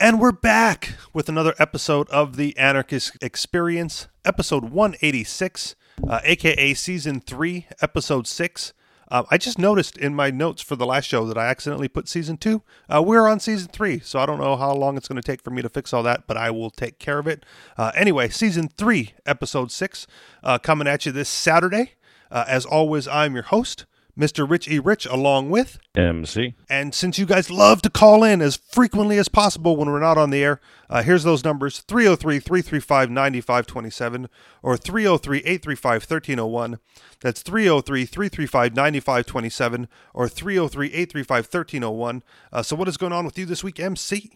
And we're back with another episode of the Anarchist Experience, episode 186, uh, aka season 3, episode 6. Uh, I just noticed in my notes for the last show that I accidentally put season 2. Uh, we're on season 3, so I don't know how long it's going to take for me to fix all that, but I will take care of it. Uh, anyway, season 3, episode 6, uh, coming at you this Saturday. Uh, as always, I'm your host, Mr. Rich E. Rich, along with MC. And since you guys love to call in as frequently as possible when we're not on the air, uh, here's those numbers 303 335 9527 or 303 835 1301. That's 303 335 9527 or 303 835 1301. Uh, so, what is going on with you this week, MC?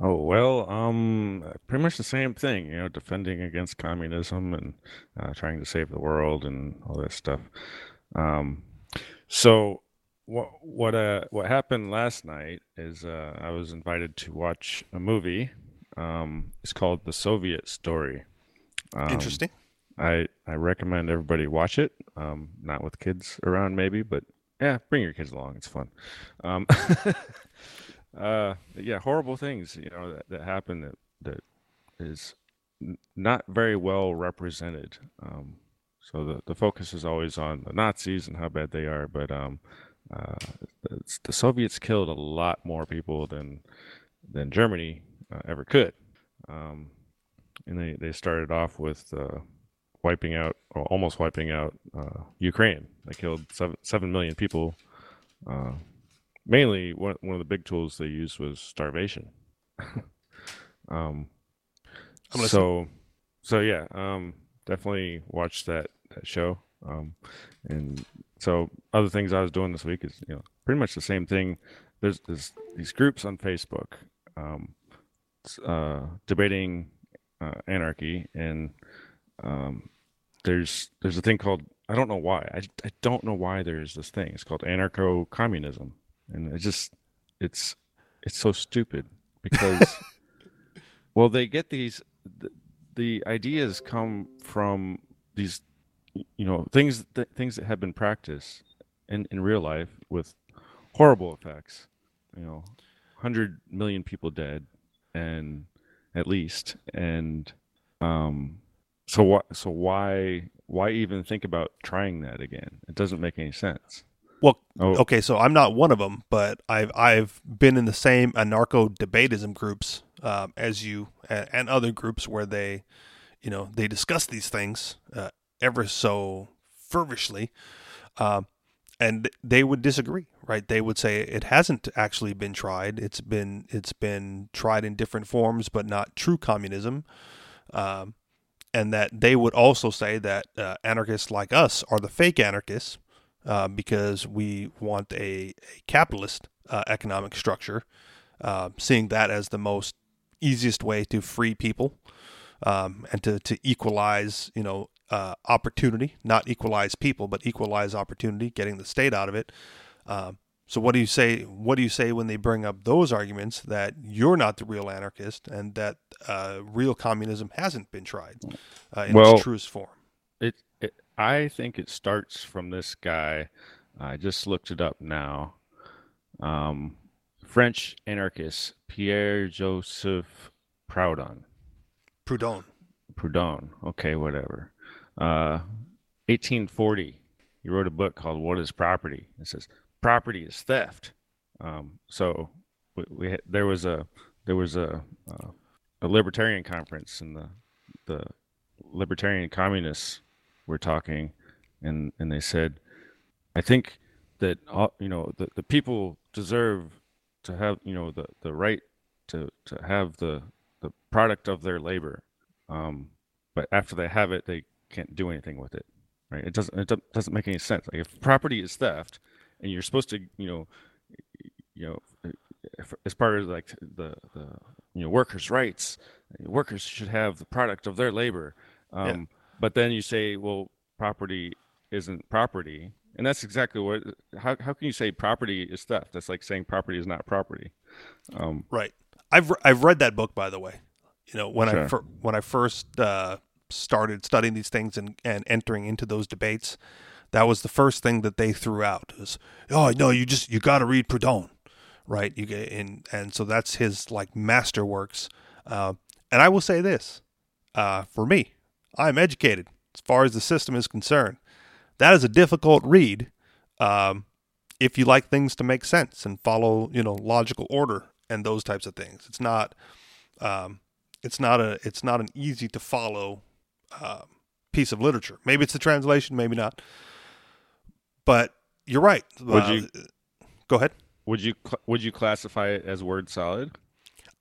Oh well, um, pretty much the same thing. You know, defending against communism and uh, trying to save the world and all that stuff. Um, so what what uh what happened last night is uh, I was invited to watch a movie. Um, it's called The Soviet Story. Um, Interesting. I I recommend everybody watch it. Um, not with kids around, maybe, but yeah, bring your kids along. It's fun. Um, uh, yeah, horrible things you know that, that happen that that is n- not very well represented. Um, so the, the focus is always on the Nazis and how bad they are, but um, uh, the, the Soviets killed a lot more people than than Germany uh, ever could. Um, and they, they started off with uh, wiping out, or almost wiping out uh, Ukraine. They killed seven, seven million people. Uh, mainly, one, one of the big tools they used was starvation. um, so, so yeah, um, definitely watch that, that show. Um, and so other things I was doing this week is, you know, pretty much the same thing. There's, there's these groups on Facebook, um, uh, debating uh, anarchy, and um, there's there's a thing called I don't know why I, I don't know why there's this thing. It's called anarcho communism, and it's just it's it's so stupid because well they get these the, ideas come from these you know things that things that have been practiced in in real life with horrible effects you know 100 million people dead and at least and um so what so why why even think about trying that again? It doesn't make any sense well oh. okay so i'm not one of them but i've i've been in the same anarcho debatism groups um, as you and, and, other groups where they you know they discuss these things uh, ever so fervishly uh, and they would disagree right they would say it hasn't actually been tried it's been it's been tried in different forms but not true communism um, and that they would also say that uh, anarchists like us are the fake anarchists uh, because we want a, a capitalist uh, economic structure, uh, seeing that as the most easiest way to free people um, and to, to equalize, you know, uh, opportunity, not equalize people, but equalize opportunity, getting the state out of it. Um, so what do you say? What do you say when they bring up those arguments that you're not the real anarchist and that uh, real communism hasn't been tried uh, in well, its truest form? It, it, I think it starts from this guy. I just looked it up now. Um, French anarchist Pierre Joseph Proudhon. Proudhon. Proudhon. Okay, whatever. Uh, 1840. He wrote a book called "What Is Property." It says property is theft. Um, so we, we had, there was a there was a, a, a libertarian conference and the the libertarian communists were talking and and they said I think that you know the, the people deserve to have you know the, the right to, to have the the product of their labor um, but after they have it they can't do anything with it right it doesn't it doesn't make any sense like if property is theft and you're supposed to you know you know as part of like the, the you know workers rights workers should have the product of their labor um, yeah. But then you say well property isn't property and that's exactly what how, how can you say property is theft that's like saying property is not property um, right i've i've read that book by the way you know when sure. i fir- when i first uh, started studying these things and and entering into those debates that was the first thing that they threw out is, oh no, you just you got to read Proudhon, right? You get in, and so that's his like masterworks. Uh, and I will say this, uh, for me, I'm educated as far as the system is concerned. That is a difficult read. Um, if you like things to make sense and follow, you know, logical order and those types of things, it's not, um, it's not a, it's not an easy to follow uh, piece of literature. Maybe it's the translation, maybe not. But you're right. Would you Uh, go ahead? would you would you classify it as word solid?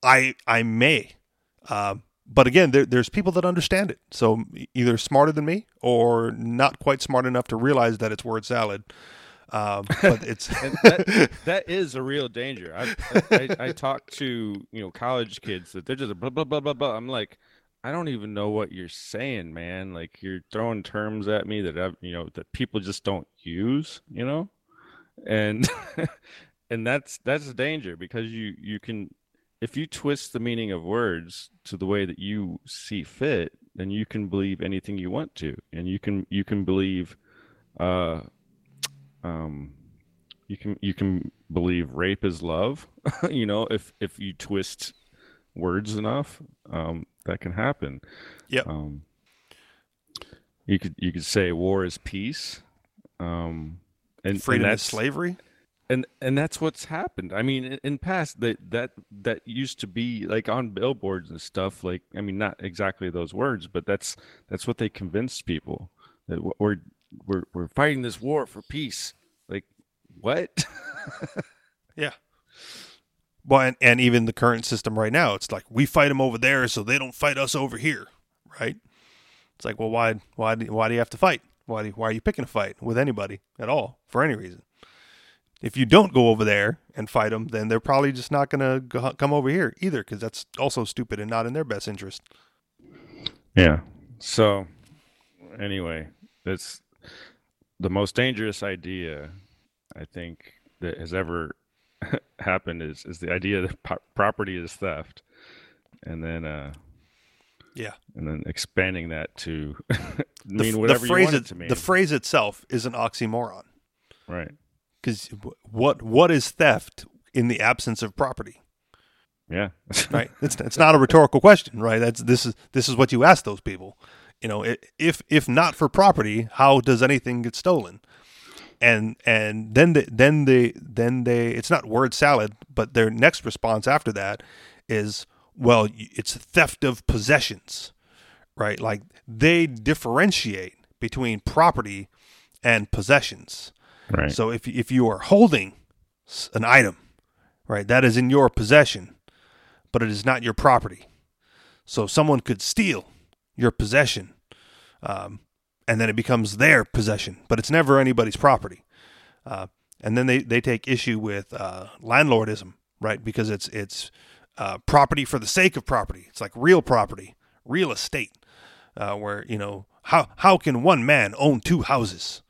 I I may, um, but again, there, there's people that understand it. So either smarter than me or not quite smart enough to realize that it's word salad. Um, but it's that, that is a real danger. I, I, I talk to you know college kids that they're just blah blah blah blah blah. I'm like, I don't even know what you're saying, man. Like you're throwing terms at me that I've, you know that people just don't use, you know, and and that's that's a danger because you you can if you twist the meaning of words to the way that you see fit, then you can believe anything you want to, and you can you can believe. Uh, um you can you can believe rape is love you know if if you twist words enough um that can happen Yep. um you could you could say war is peace um and, freedom and is slavery. And and that's what's happened i mean in, in past that that that used to be like on billboards and stuff like i mean not exactly those words but that's that's what they convinced people that we're we're we're fighting this war for peace like what Yeah. Well, and, and even the current system right now, it's like we fight them over there, so they don't fight us over here, right? It's like, well, why, why, do, why do you have to fight? Why, do, why are you picking a fight with anybody at all for any reason? If you don't go over there and fight them, then they're probably just not going to come over here either, because that's also stupid and not in their best interest. yeah so anyway that's the most dangerous idea i think that has ever happened is is the idea that po- property is theft and then uh Yeah. and then expanding that to mean f- whatever the you want it it- to mean. the phrase itself is an oxymoron. right. Because what what is theft in the absence of property? Yeah. right? It's it's not a rhetorical question, right? That's this is this is what you ask those people. You know, if if not for property, how does anything get stolen? And and then the, then they then they it's not word salad, but their next response after that is well, it's theft of possessions, right? Like they differentiate between property and possessions. Right. So if if you are holding an item, right, that is in your possession, but it is not your property. So someone could steal your possession, um, and then it becomes their possession, but it's never anybody's property. Uh, and then they, they take issue with uh, landlordism, right? Because it's it's uh, property for the sake of property. It's like real property, real estate, uh, where you know how how can one man own two houses?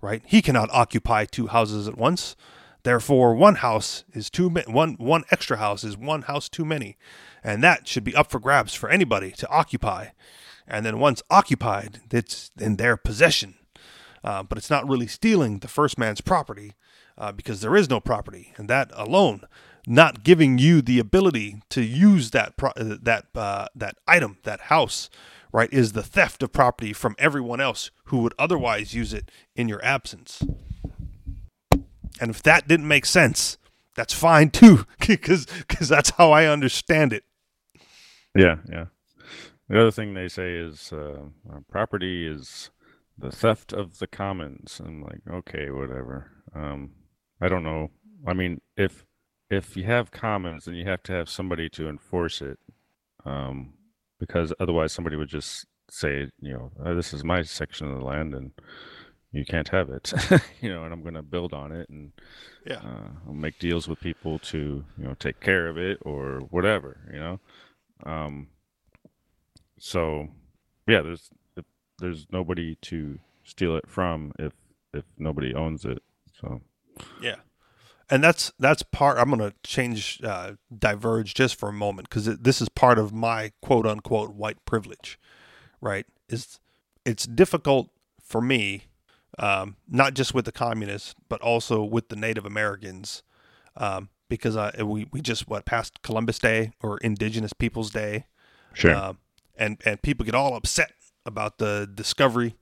Right? He cannot occupy two houses at once. Therefore, one house is too ma- one one extra house is one house too many, and that should be up for grabs for anybody to occupy. And then once occupied, it's in their possession. Uh, but it's not really stealing the first man's property uh, because there is no property, and that alone, not giving you the ability to use that pro- uh, that uh, that item, that house, right, is the theft of property from everyone else who would otherwise use it in your absence. And if that didn't make sense, that's fine too, because that's how I understand it. Yeah, yeah. The other thing they say is uh, property is the theft of the commons. I'm like, okay, whatever. Um, I don't know. I mean, if if you have commons, then you have to have somebody to enforce it, um, because otherwise somebody would just say, you know, "Oh, this is my section of the land and you can't have it, you know, and I'm going to build on it and Yeah. uh, I'll make deals with people to you know take care of it or whatever you know? Um so yeah there's there's nobody to steal it from if if nobody owns it so. Yeah, and that's that's part. I'm going to change, uh, diverge just for a moment because this is part of my quote unquote white privilege, right? Is it's difficult for me, um, not just with the communists, but also with the Native Americans, um, because uh, we we just what passed Columbus Day or Indigenous Peoples Day, Sure. uh, and and people get all upset about the discovery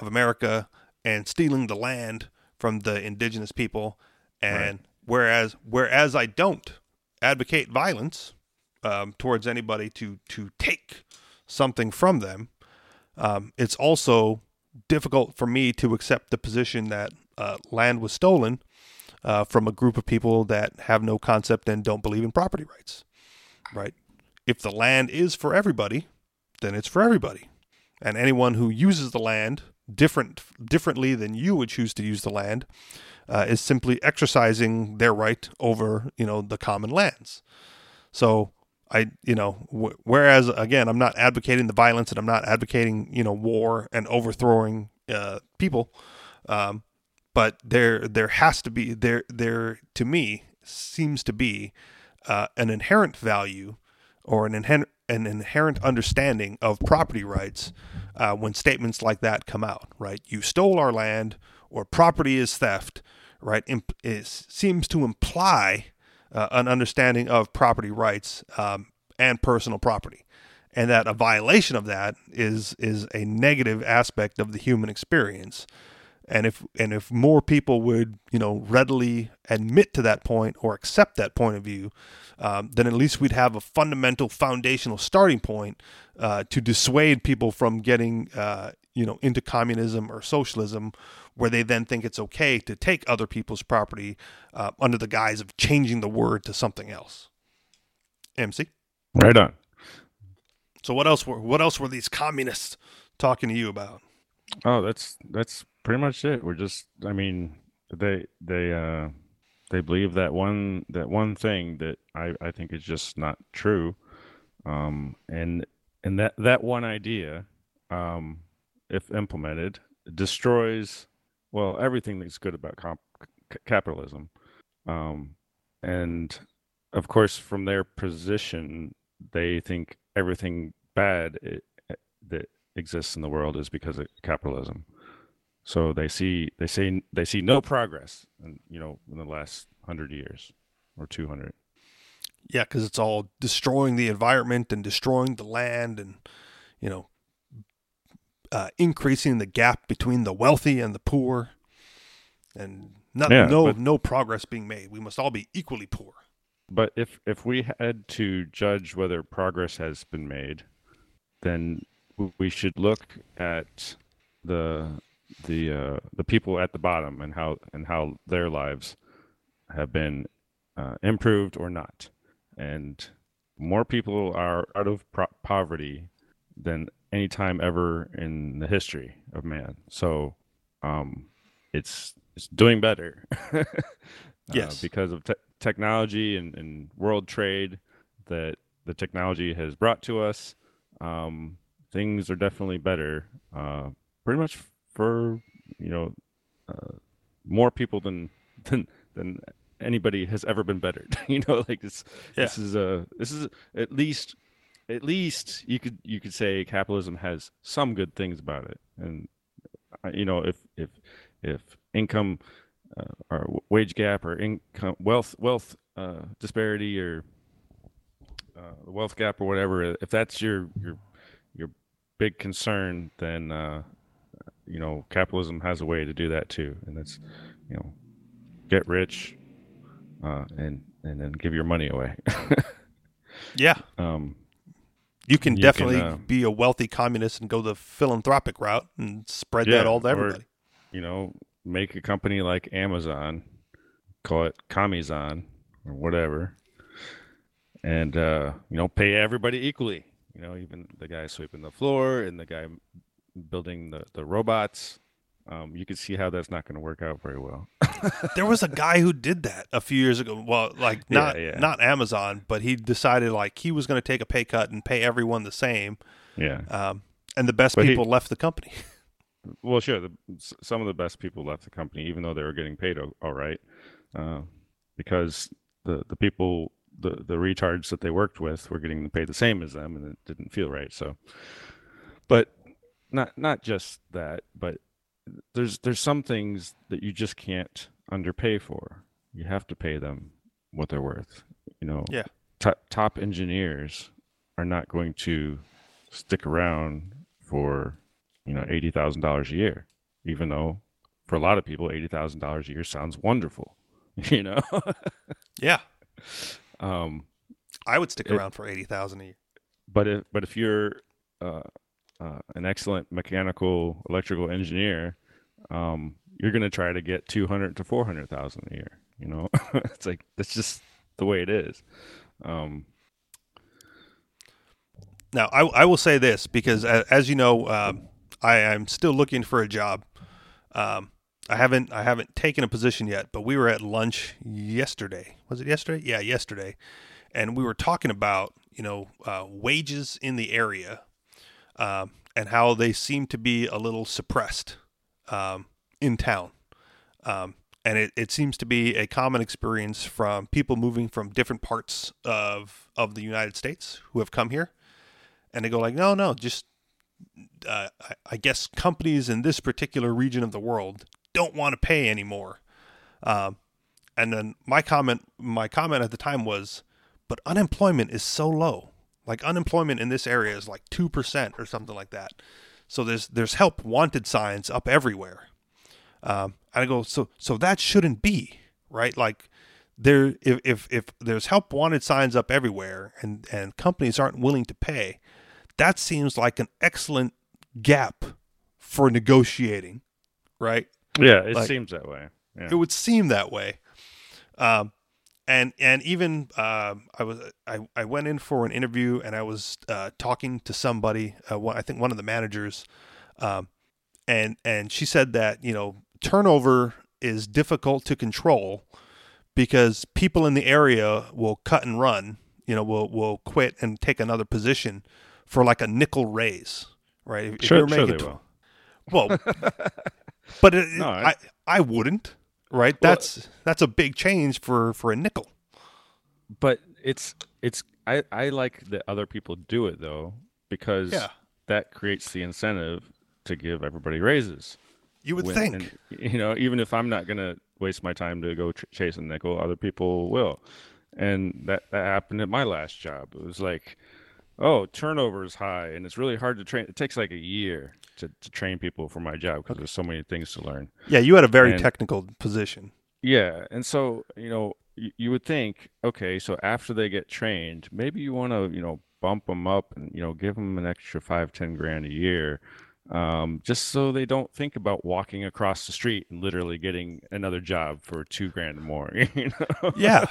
of America and stealing the land from the indigenous people. And whereas whereas I don't advocate violence um, towards anybody to to take something from them, um, it's also difficult for me to accept the position that uh, land was stolen uh, from a group of people that have no concept and don't believe in property rights. Right? If the land is for everybody, then it's for everybody. And anyone who uses the land different differently than you would choose to use the land uh, is simply exercising their right over you know the common lands. So I you know whereas again I'm not advocating the violence and I'm not advocating you know war and overthrowing uh, people, um, but there there has to be there there to me seems to be uh, an inherent value or an inherent an inherent understanding of property rights uh, when statements like that come out. Right, you stole our land, or property is theft. Right, Imp- it seems to imply uh, an understanding of property rights um, and personal property, and that a violation of that is is a negative aspect of the human experience. And if and if more people would you know readily admit to that point or accept that point of view, um, then at least we'd have a fundamental foundational starting point uh, to dissuade people from getting uh, you know into communism or socialism, where they then think it's okay to take other people's property uh, under the guise of changing the word to something else. MC. right on. So what else were what else were these communists talking to you about? Oh, that's that's pretty much it. We're just, I mean, they they uh they believe that one that one thing that I I think is just not true, um, and and that that one idea, um, if implemented, destroys well everything that's good about comp- capitalism, um, and of course from their position they think everything bad i that exists in the world is because of capitalism. So they see they say they see no progress, in, you know, in the last hundred years or two hundred. Yeah, because it's all destroying the environment and destroying the land, and you know, uh, increasing the gap between the wealthy and the poor, and not, Yeah, no but- no progress being made. We must all be equally poor. But if if we had to judge whether progress has been made, then we should look at the the uh, the people at the bottom and how and how their lives have been uh, improved or not. And more people are out of pro- poverty than any time ever in the history of man. So um, it's it's doing better. uh, Yes. because of te- technology and, and world trade that the technology has brought to us. Um, things are definitely better, uh, pretty much for you know uh, more people than than than anybody has ever been bettered. you know, like this this is a this is at least at least you could you could say capitalism has some good things about it, and uh, you know if if if income uh, or wage gap or income wealth wealth uh, disparity or uh, wealth gap or whatever if that's your your your big concern then uh, you know capitalism has a way to do that too and that's you know get rich uh, and and then give your money away. Yeah, um, you can You definitely can, uh, be a wealthy communist and go the philanthropic route and spread Yeah, that all to or- everybody. you know make a company like Amazon call it Commizon or whatever and uh, you know pay everybody equally. You know even the guy sweeping the floor and the guy building the, the robots um, you can see how that's not going to work out very well there was a guy who did that a few years ago. Well, like not yeah. not Amazon, but he decided like he was going to take a pay cut and pay everyone the same. yeah Um, and the best But he- people left the company. well sure the, some of the best people left the company even though they were getting paid all right uh, because the, the people the, the retards that they worked with were getting paid the same as them and it didn't feel right so but not not just that but there's there's some things that you just can't underpay for you have to pay them what they're worth. You know, Yeah. top top engineers are not going to stick around for you know eighty thousand dollars a year, even though for a lot of people eighty thousand dollars a year sounds wonderful. You know, Yeah. um, I would stick It- around for 80,000 a year. but if but if you're uh, uh, an excellent mechanical electrical engineer, um, you're going to try to get two hundred to four hundred thousand a year. You know, it's like that's just the way it is. Um, Now, I, I will say this because, a- as you know, um, I am still looking for a job. Um, I haven't I haven't taken a position yet, but we were at lunch yesterday. Was it yesterday? Yeah, yesterday, and we were talking about you know uh, wages in the area um, and how they seem to be a little suppressed um, in town. Um, and it, it seems to be a common experience from people moving from different parts of of the United States who have come here and they go like, no, no, just uh, I, I guess companies in this particular region of the world don't want to pay anymore. Um, and then my comment, my comment at the time was, but unemployment is so low. Like unemployment in this area is like two percent or something like that. So there's there's help wanted signs up everywhere. Um, and I go, so so that shouldn't be right. Like there, if if if there's help wanted signs up everywhere, and and companies aren't willing to pay, that seems like an excellent gap for negotiating, right? yeah, it Like- seems that way. Yeah. It would seem that way. Um, and and even um I was I, I went in for an interview and I was uh, talking to somebody. Uh, one, I think one of the managers, um, and and she said that you know turnover is difficult to control because people in the area will cut and run. You know, will will quit and take another position for like a nickel raise, right? If, if Sure- you're sure they tw- will. well, but it, No, I I wouldn't, right? Well- that's that's a big change for for a nickel. but it's it's I I like that other people do it though because Yeah. that creates the incentive to give everybody raises. You would When- think, and, you know, even if I'm not gonna waste my time to go ch- chase a nickel, other people will, and that that happened at my last job. It was like, oh, turnover is high, and it's really hard to train. It takes like a year to, to train people for my job because there's so many things to learn. yeah, you had a very and- technical position. Yeah, and so you know, you, you would think, okay, so after they get trained, maybe you want to, you know, bump them up and you know, give them an extra five, ten grand a year, um, just so they don't think about walking across the street and literally getting another job for two grand more. You know? Yeah.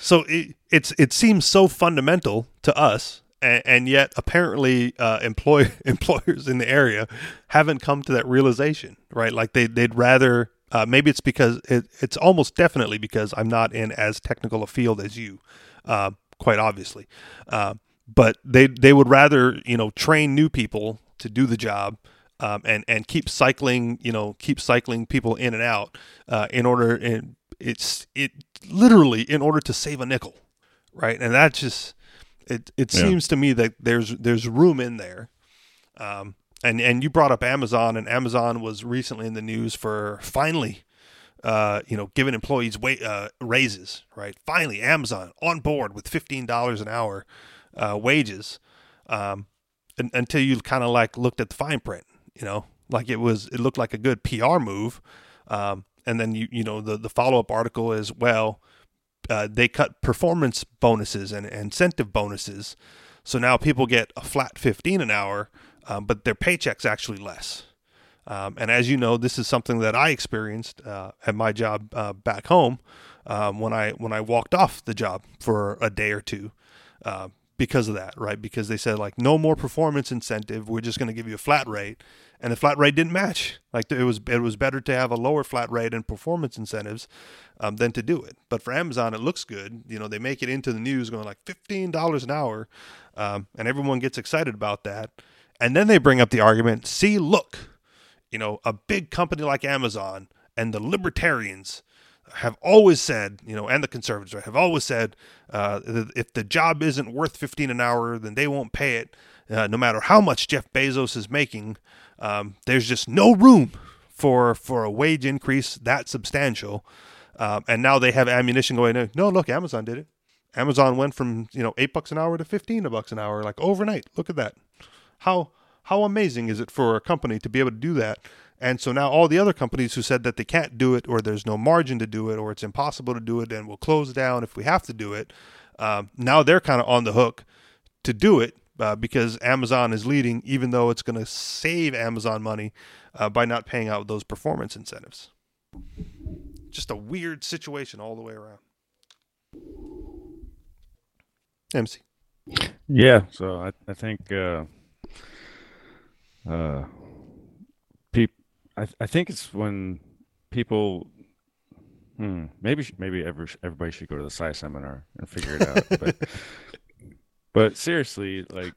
so it it's it seems so fundamental to us, and, and yet apparently uh, employ employers in the area haven't come to that realization, right? Like they they'd rather. Uh, maybe it's because it, it's almost definitely because I'm not in as technical a field as you, uh, quite obviously. Uh, but they they would rather you know train new people to do the job um, and and keep cycling you know keep cycling people in and out uh, in order and it's it literally in order to save a nickel right and that just it it Yeah. seems to me that there's there's room in there um, and and you brought up Amazon and Amazon was recently in the news for finally uh, you know, giving employees wa- uh, raises, right? Finally, Amazon on board with fifteen dollars an hour uh, wages, um, un- until you kind of like looked at the fine print, you know, like it was, it looked like a good PR move, um, and then you, you know, the the follow up article is well, uh, they cut performance bonuses and incentive bonuses, so now people get a flat fifteen an hour, um, but their paycheck's actually less. Um, and as you know, this is something that I experienced uh, at my job uh, back home um, when I when I walked off the job for a day or two uh, because of that, right? Because they said like no more performance incentive. We're just going to give you a flat rate, and the flat rate didn't match. Like it was it was better to have a lower flat rate and performance incentives um, than to do it. But for Amazon, it looks good. You know, they make it into the news going like fifteen dollars an hour, um, and everyone gets excited about that. And then they bring up the argument: see, look you know, a big company like Amazon and the libertarians have always said, you know, and the conservatives have always said, uh, if the job isn't worth 15 an hour, then they won't pay it, uh, no matter how much Jeff Bezos is making. Um, there's just no room for for a wage increase that substantial. Um, and now they have ammunition going. No, look, Amazon did it. Amazon went from you know eight bucks an hour to fifteen bucks an hour, like overnight. Look at that. How how amazing is it for a company to be able to do that? And so now all the other companies who said that they can't do it, or there's no margin to do it, or it's impossible to do it, and we'll close down if we have to do it. Um, now they're kind of on the hook to do it uh, because Amazon is leading, even though it's going to save Amazon money uh, by not paying out those performance incentives. Just a weird situation all the way around. MC. Yeah, so I, I think uh, uh, peop, I, I think it's when people, hmm, maybe maybe every, everybody should go to the Psi seminar and figure it out. but but seriously, like,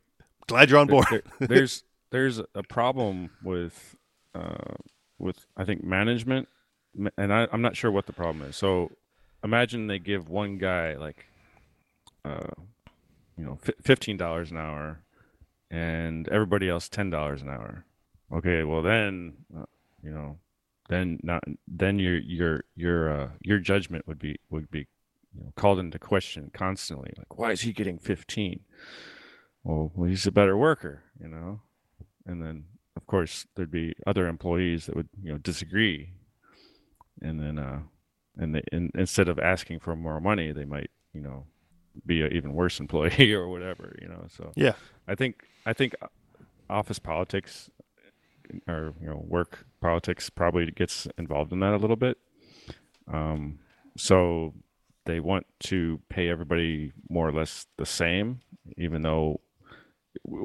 glad you're on board. there, there's there's a problem with uh, with I think management, and I, I'm not sure what the problem is. So imagine they give one guy like uh, you know fifteen dollars an hour, and everybody else ten dollars an hour. Okay, well then uh, you know then not then your your your uh, your judgment would be would be you know, called into question constantly. Like, why is he getting fifteen? Well, well, he's a better worker, you know. And then, of course, there'd be other employees that would you know disagree, and then uh, and they and instead of asking for more money, they might you know be an even worse employee or whatever, you know. So yeah, I think I think office politics or you know work politics probably gets involved in that a little bit. Um, so they want to pay everybody more or less the same, even though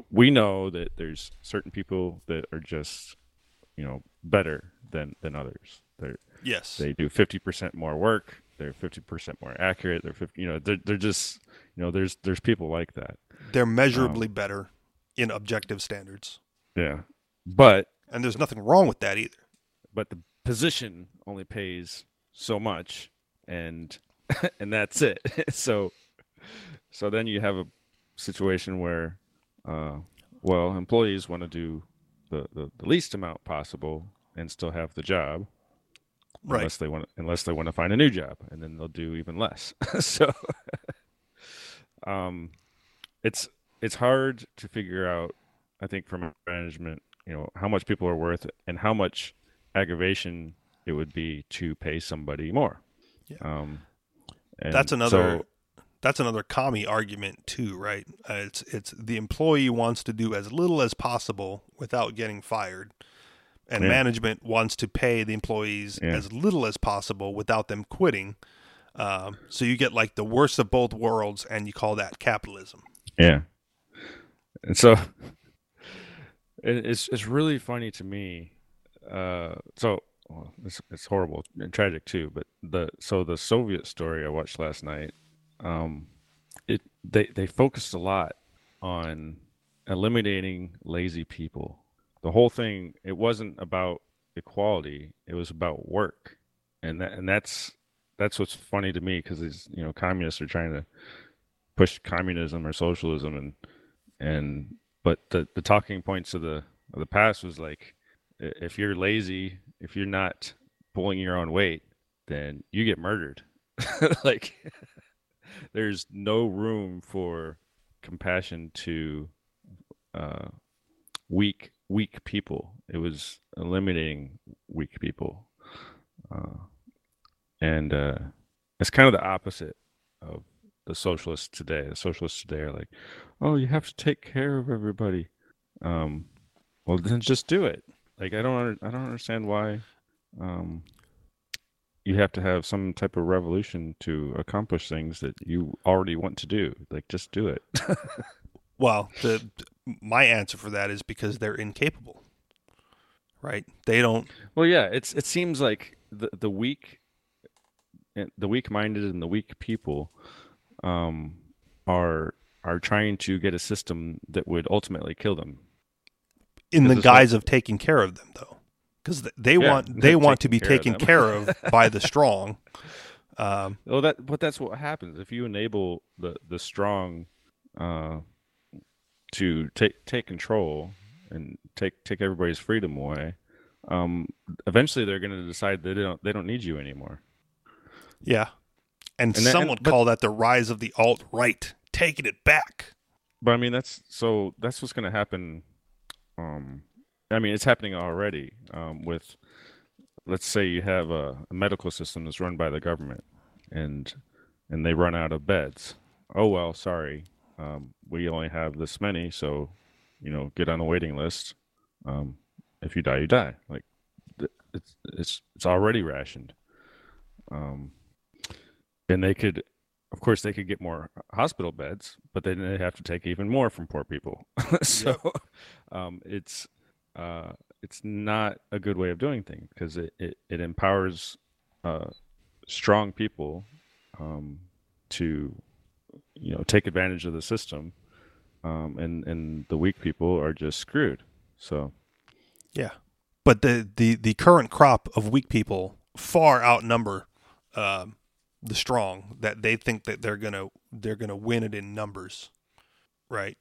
we know that there's certain people that are just you know better than than others. They're yes, they do fifty percent more work they're 50% more accurate they're 50 you know they're, they're just you know there's there's people like that. They're measurably um, better in objective standards. Yeah. But and there's nothing wrong with that either. but the position only pays so much and and that's it so so then you have a situation where uh well employees want to do the, the, the least amount possible and still have the job right. unless they want unless they want to find a new job, and then they'll do even less. so, um, it's it's hard to figure out. I think from management, you know, how much people are worth and how much aggravation it would be to pay somebody more. Yeah. Um, that's another. So, that's another commie argument too, right? Uh, it's it's the employee wants to do as little as possible without getting fired, and yeah. management wants to pay the employees yeah. as little as possible without them quitting. Um, so you get like the worst of both worlds, and you call that capitalism. Yeah, and so it's it's really funny to me. Uh, so well, it's it's horrible and tragic too. But the so the Soviet story I watched last night, um, it they they focused a lot on eliminating lazy people the whole thing it wasn't about equality it was about work and that and that's that's what's funny to me because these you know communists are trying to push communism or socialism and and but the the talking points of the of the past was like if you're lazy if you're not pulling your own weight then you get murdered like there's no room for compassion to uh, weak weak people. It was eliminating weak people, uh, and uh, it's kind of the opposite of the socialists today. The socialists today are like, "Oh, you have to take care of everybody." Um, well, then just do it. Like I don't, I don't understand why um, you have to have some type of revolution to accomplish things that you already want to do. Like just do it. well, the my answer for that is because they're incapable. Right? They don't. Well, yeah. It's it seems like the the weak, eh, the weak minded and the weak people, um, are are trying to get a system that would ultimately kill them. In the guise of taking care of them, though, because they yeah, want they want to be care taken of care of by the strong. Um, well, that but that's what happens if you enable the the strong. Uh, to take take control and take take everybody's freedom away, um, eventually they're going to decide they don't they don't need you anymore. Yeah. And, And some would call that the rise of the alt right, taking it back. But I mean, that's so that's what's going to happen. Um, I mean, it's happening already. Um, with let's say you have a, a medical system that's run by the government, and and they run out of beds. Oh well, sorry, um, we only have this many, so you know, get on the waiting list. Um, if you die, you die. Like it's it's it's already rationed. Um, and they could of course they could get more hospital beds but then they have to take even more from poor people. So um, it's uh, it's not a good way of doing things because it, it, it empowers uh, strong people um, to you know take advantage of the system um, and and the weak people are just screwed. So Yeah. But the, the, the current crop of weak people far outnumber um, the strong that they think that they're gonna they're gonna win it in numbers, right?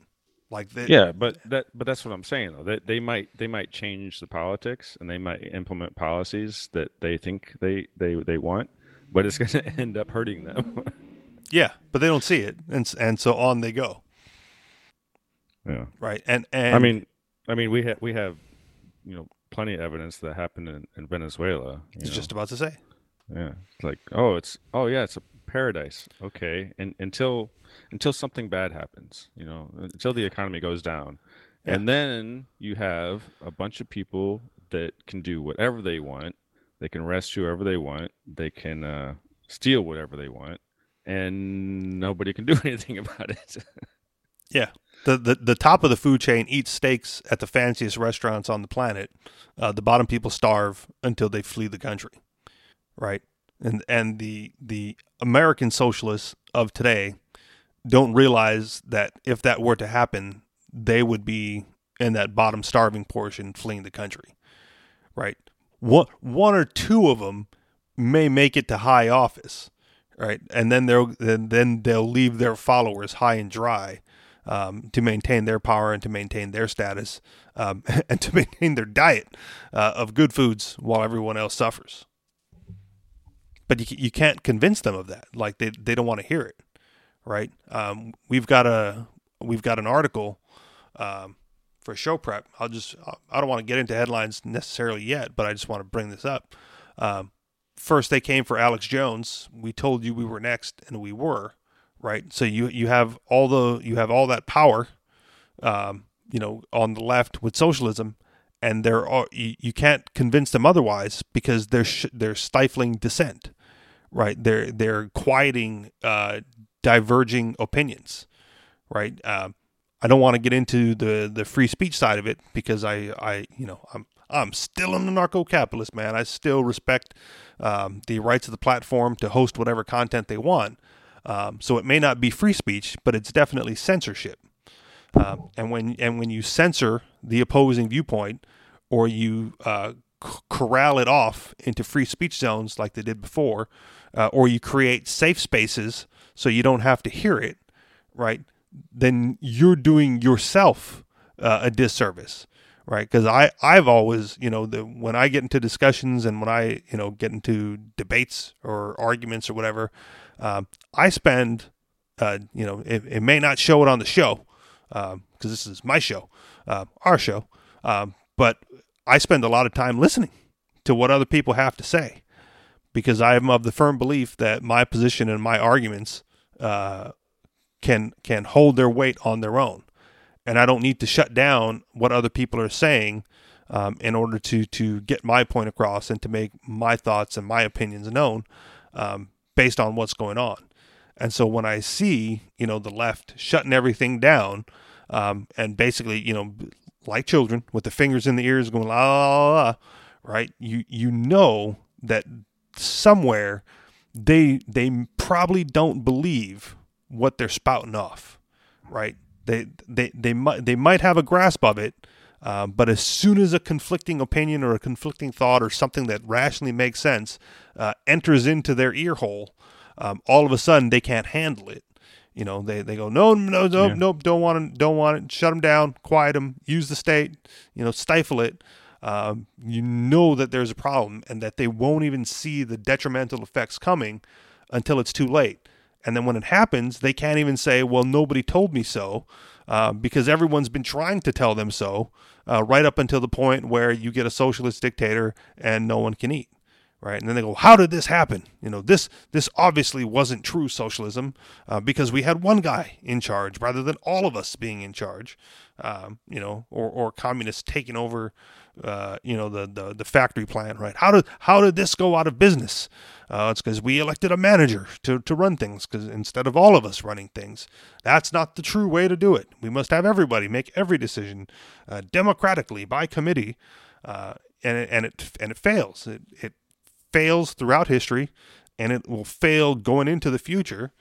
Like they, yeah but that but that's what i'm saying though that they might they might change the politics and they might implement policies that they think they they they want but it's going to end up hurting them yeah, but they don't see it, and and so on they go, yeah right? And and i mean i mean we have we have you know plenty of evidence that happened in, in venezuela I was know? just about to say, yeah. It's like oh it's oh yeah it's a paradise. Okay. And until until something bad happens you know until the economy goes down. And then you have a bunch of people that can do whatever they want. They can arrest whoever they want. They can uh, steal whatever they want. And nobody can do anything about it. Yeah. The, the the top of the food chain eats steaks at the fanciest restaurants on the planet. Uh, the bottom people starve until they flee the country, right? And and the the American socialists of today don't realize that if that were to happen, they would be in that bottom starving portion fleeing the country, right? One one or two of them may make it to high office, right? And then they'll then, then they'll leave their followers high and dry um, to maintain their power and to maintain their status um, and to maintain their diet uh, of good foods while everyone else suffers. But you, you can't convince them of that. Like they, they don't want to hear it, right? Um, we've got a we've got an article um, for show prep. I'll just I don't want to get into headlines necessarily yet, but I just want to bring this up. Um, first, they came for Alex Jones. We told you we were next, and we were right. So you you have all the you have all that power, um, you know, on the left with socialism, and there are you, you can't convince them otherwise because they're sh- they're stifling dissent, right? They're they're quieting uh, diverging opinions, right? Um, I don't want to get into the the free speech side of it because I I you know I'm I'm still an anarcho-capitalist man. I still respect um, the rights of the platform to host whatever content they want. Um, so it may not be free speech, but it's definitely censorship. Um, and when and when you censor the opposing viewpoint, or you uh, corral it off into free speech zones like they did before, uh, or you create safe spaces so you don't have to hear it, right? Then you're doing yourself uh, a disservice, right? Because I I've always you know the when I get into discussions and when I you know get into debates or arguments or whatever, um, I spend uh, you know it, it may not show it on the show because this is my show, uh, our show, um, but I spend a lot of time listening to what other people have to say because I am of the firm belief that my position and my arguments uh, can can hold their weight on their own, and I don't need to shut down what other people are saying um, in order to to get my point across and to make my thoughts and my opinions known um, based on what's going on. And so when I see you know the left shutting everything down um, and basically you know like children with the fingers in the ears going la la la, la right you you know that somewhere they they probably don't believe what they're spouting off right? They they they might they might have a grasp of it um, but as soon as a conflicting opinion or a conflicting thought or something that rationally makes sense uh, enters into their ear hole um, all of a sudden they can't handle it. You know they, they go no no no Yeah. nope don't want it don't want it. Shut them down quiet them use the state you know stifle it um, you know that there's a problem and that they won't even see the detrimental effects coming until it's too late. And then when it happens, they can't even say, well, nobody told me so, uh, because everyone's been trying to tell them so, uh, right up until the point where you get a socialist dictator and no one can eat right? And then they go, "How did this happen?" You know, this this obviously wasn't true socialism uh, because we had one guy in charge rather than all of us being in charge, um, you know, or or communists taking over, uh, you know, the, the the factory plant, right? How did how did this go out of business? Uh, it's because we elected a manager to to run things because instead of all of us running things, that's not the true way to do it. We must have everybody make every decision uh, democratically by committee. Uh, and it, and it and it fails. It, it fails throughout history and it will fail going into the future.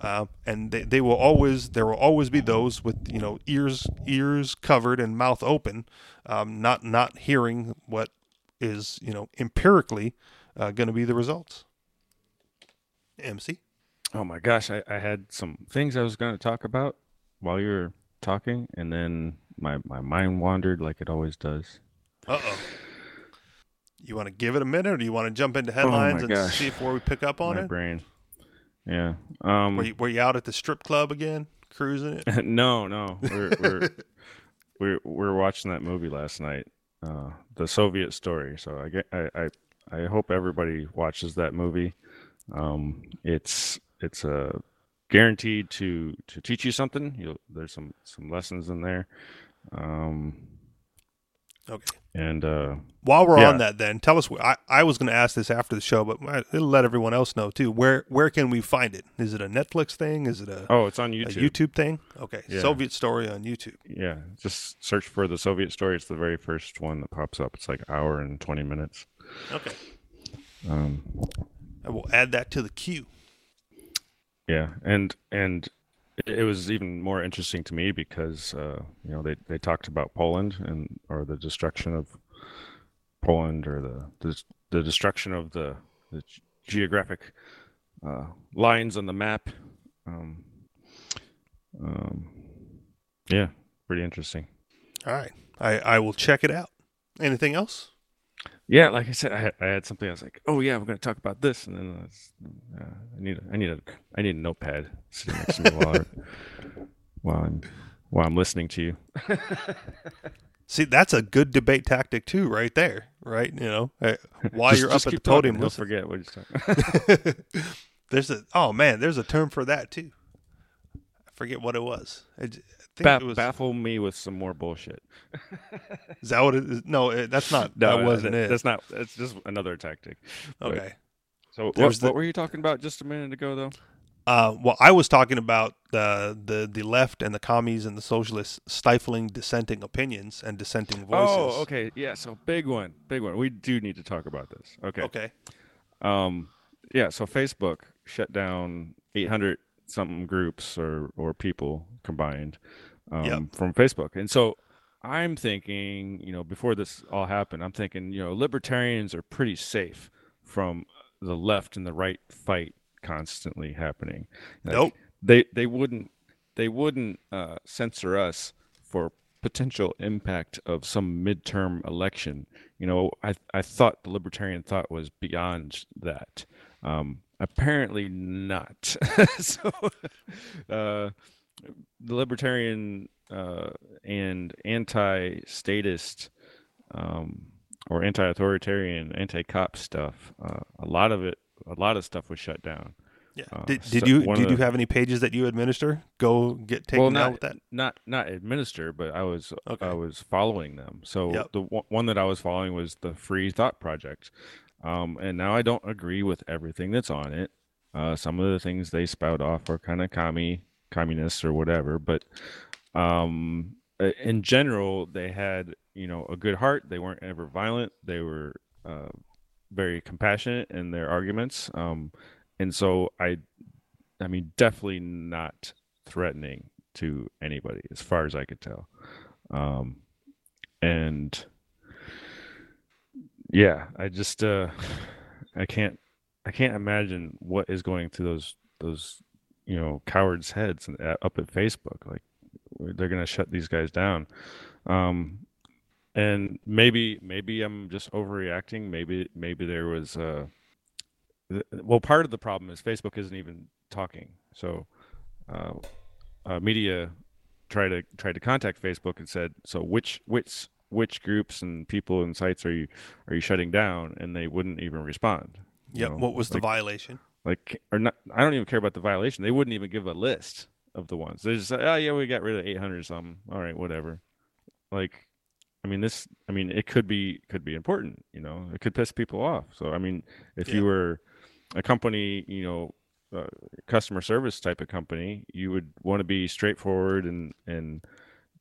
Uh, and they, they will always there will always be those with you know ears ears covered and mouth open, um, not not hearing what is you know empirically uh, going to be the results. MC. Oh my gosh, I, I had some things I was going to talk about while you were talking, and then my my mind wandered like it always does. Uh oh. You want to give it a minute, or do you want to jump into headlines and gosh. see if where we pick up on my it? brain. Yeah. Um, Were you, were you out at the strip club again, cruising it? no, no. We're we're we're we're watching that movie last night, uh, the Soviet story. So I get I, I I hope everybody watches that movie. Um, it's it's a uh, guaranteed to to teach you something. You'll, there's some some lessons in there. Um, Okay. And uh, while we're yeah. on that, then tell us. I, I was going to ask this after the show, but it'll let everyone else know too. Where where can we find it? Is it a Netflix thing? Is it a oh, it's on YouTube. A YouTube thing? Okay, Yeah. Soviet story on YouTube. yeah, just search for the Soviet story. It's the very first one that pops up. It's like hour and twenty minutes. Okay, Um, I will add that to the queue. Yeah, and and it was even more interesting to me because uh, you know they, they talked about Poland and or the destruction of Poland or the the, the destruction of the the geographic uh, lines on the map. Um, um, yeah, pretty interesting. All right, I I will check it out. Anything else? Yeah, like I said, I had, I had something. I was like, "Oh yeah, we're going to talk about this," and then I, was, uh, I need a, I need a I need a notepad sitting next to me while I, while I'm while I'm listening to you. See, that's a good debate tactic too, right there. Right? You know, while Just- you're just up at the podium, listen. forget what you're talking. there's a oh man, there's a term for that too. I forget what it was. I, j- I think Ba- it was. baffle me with some more bullshit. Is that what it is? No, it, that's not. No, that wasn't that- it. That's not. That's just another tactic. But- okay. So what, the- what were you talking about just a minute ago, though? Uh, well, I was talking about the the the left and the commies and the socialists stifling dissenting opinions and dissenting voices. Oh, okay. Yeah. So big one, big one. We do need to talk about this. Okay. Okay. Um, yeah. So Facebook shut down 800 something groups or or people combined um, Yep. from Facebook, and so I'm thinking, you know, before this all happened, I'm thinking, you know, libertarians are pretty safe from the left and the right fight constantly happening. Like, Nope. They they wouldn't they wouldn't uh, censor us for potential impact of some midterm election. You know, I I thought the libertarian thought was beyond that. Um, apparently not. so, uh, the libertarian uh, and anti-statist um, or anti-authoritarian, anti-cop stuff, uh, a lot of it, a lot of stuff was shut down. Yeah. Uh, did did so you one of did you have any pages that you administer? Go get taken well, out with that. not not administer, but I was Okay. I was following them. So Yep. the one one that I was following was the Free Thought Project, um, and now I don't agree with everything that's on it. Uh, some of the things they spout off are kind of commie communists or whatever, but um, in general, they had you know a good heart. They weren't ever violent. They were uh, very compassionate in their arguments. Um, and so I, I mean, definitely not threatening to anybody as far as I could tell. Um, and yeah, I just, uh, I can't, I can't imagine what is going through those, those, you know, cowards' heads uh, up at Facebook. Like they're to shut these guys down. Um, and maybe, maybe I'm just overreacting. Maybe, maybe there was, uh, well, part of the problem is Facebook isn't even talking. So, uh, uh, media tried to tried to contact Facebook and said, "So which which which groups and people and sites are you are you shutting down?" And they wouldn't even respond. Yep. Know? What was the violation? Like, or not? I don't even care about the violation. They wouldn't even give a list of the ones. They just say, "Oh yeah, we got rid of 800 something." All right, whatever. Like, I mean, this. I mean, it could be could be important. You know, it could piss people off. So, I mean, if yeah. you were a company, you know, uh, customer service type of company, you would want to be straightforward and and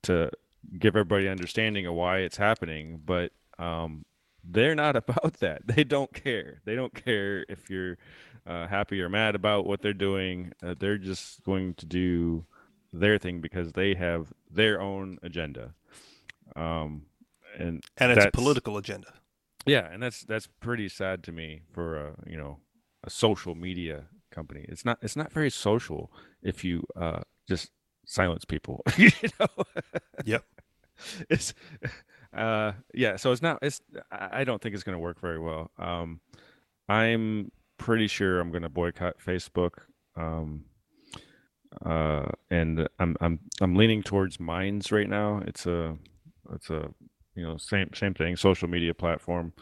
to give everybody understanding of why it's happening. But um, they're not about that. They don't care. They don't care if you're uh, happy or mad about what they're doing. Uh, they're just going to do their thing because they have their own agenda. Um, and and it's a political agenda. Yeah, and that's that's pretty sad to me for a you know a social media company. It's not it's not very social if you uh, just silence people. you know. It's uh yeah, so it's not it's I don't think it's going to work very well. Um I'm pretty sure I'm going to boycott Facebook. Um uh and I'm I'm I'm leaning towards Minds right now. It's a it's a you know same same thing, social media platform.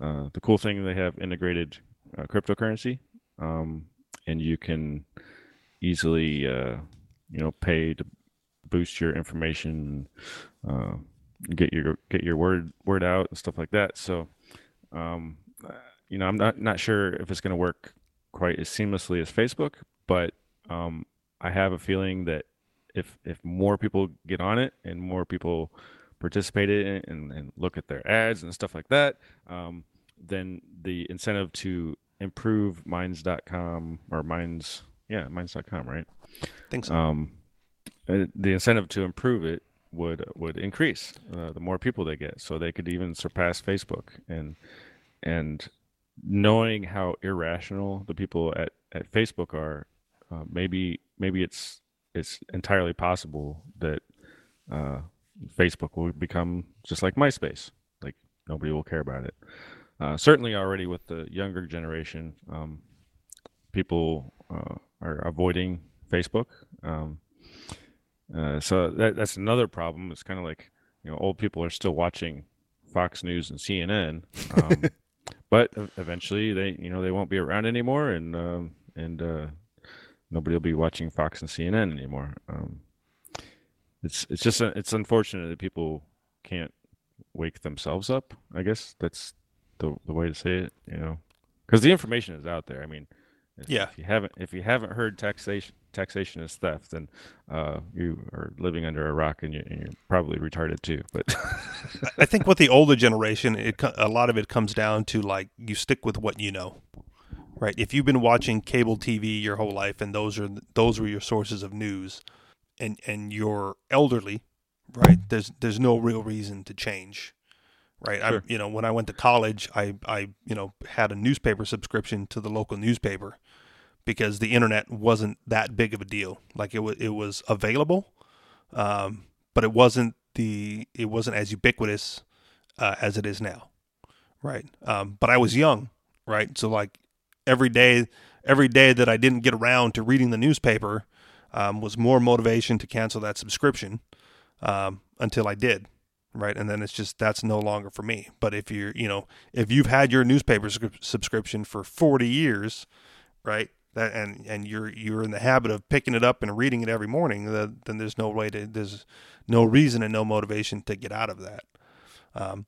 Uh the cool thing they have integrated uh, cryptocurrency. Um and you can easily uh, you know pay to boost your information uh, get your get your word word out and stuff like that. So um, you know i'm not not sure if it's going to work quite as seamlessly as facebook but um, i have a feeling that if if more people get on it and more people participate in it and, and look at their ads and stuff like that um, then the incentive to improve minds.com or minds yeah minds.com right? I think so. Um uh, the incentive to improve it would would increase uh, the more people they get. So they could even surpass facebook. And and knowing how irrational the people at at facebook are uh, maybe maybe it's it's entirely possible that uh, facebook will become just like myspace. Like nobody will care about it. Uh, certainly already with the younger generation, um, people uh, are avoiding Facebook. Um, uh, so that, that's another problem. It's kind of like you know old people are still watching Fox News and CNN, um, but eventually they you know they won't be around anymore, and um, and uh, nobody will be watching Fox and CNN anymore. Um, it's it's just it's unfortunate that people can't wake themselves up. I guess that's the the way to say it, you know, because the information is out there. I mean, if, yeah. If you haven't if you haven't heard taxation taxation is theft, then uh, you are living under a rock and, you, are probably retarded too. But I think with the older generation, it a lot of it comes down to like you stick with what you know, right? If you've been watching cable TV your whole life and those are those were your sources of news, and and you're elderly, right? There's there's no real reason to change right? Sure. I, you know, when I went to college, I, I, you know, had a newspaper subscription to the local newspaper because the internet wasn't that big of a deal. Like it was, it was available, um, but it wasn't the, it wasn't as ubiquitous uh, as it is now, right? Um, but I was young, right? So like every day, every day that I didn't get around to reading the newspaper um, was more motivation to cancel that subscription um, until I did right and then it's just that's no longer for me but if you're you know if you've had your newspaper subscription for 40 years right that and and you're you're in the habit of picking it up and reading it every morning then there's no way to there's no reason and no motivation to get out of that. Um,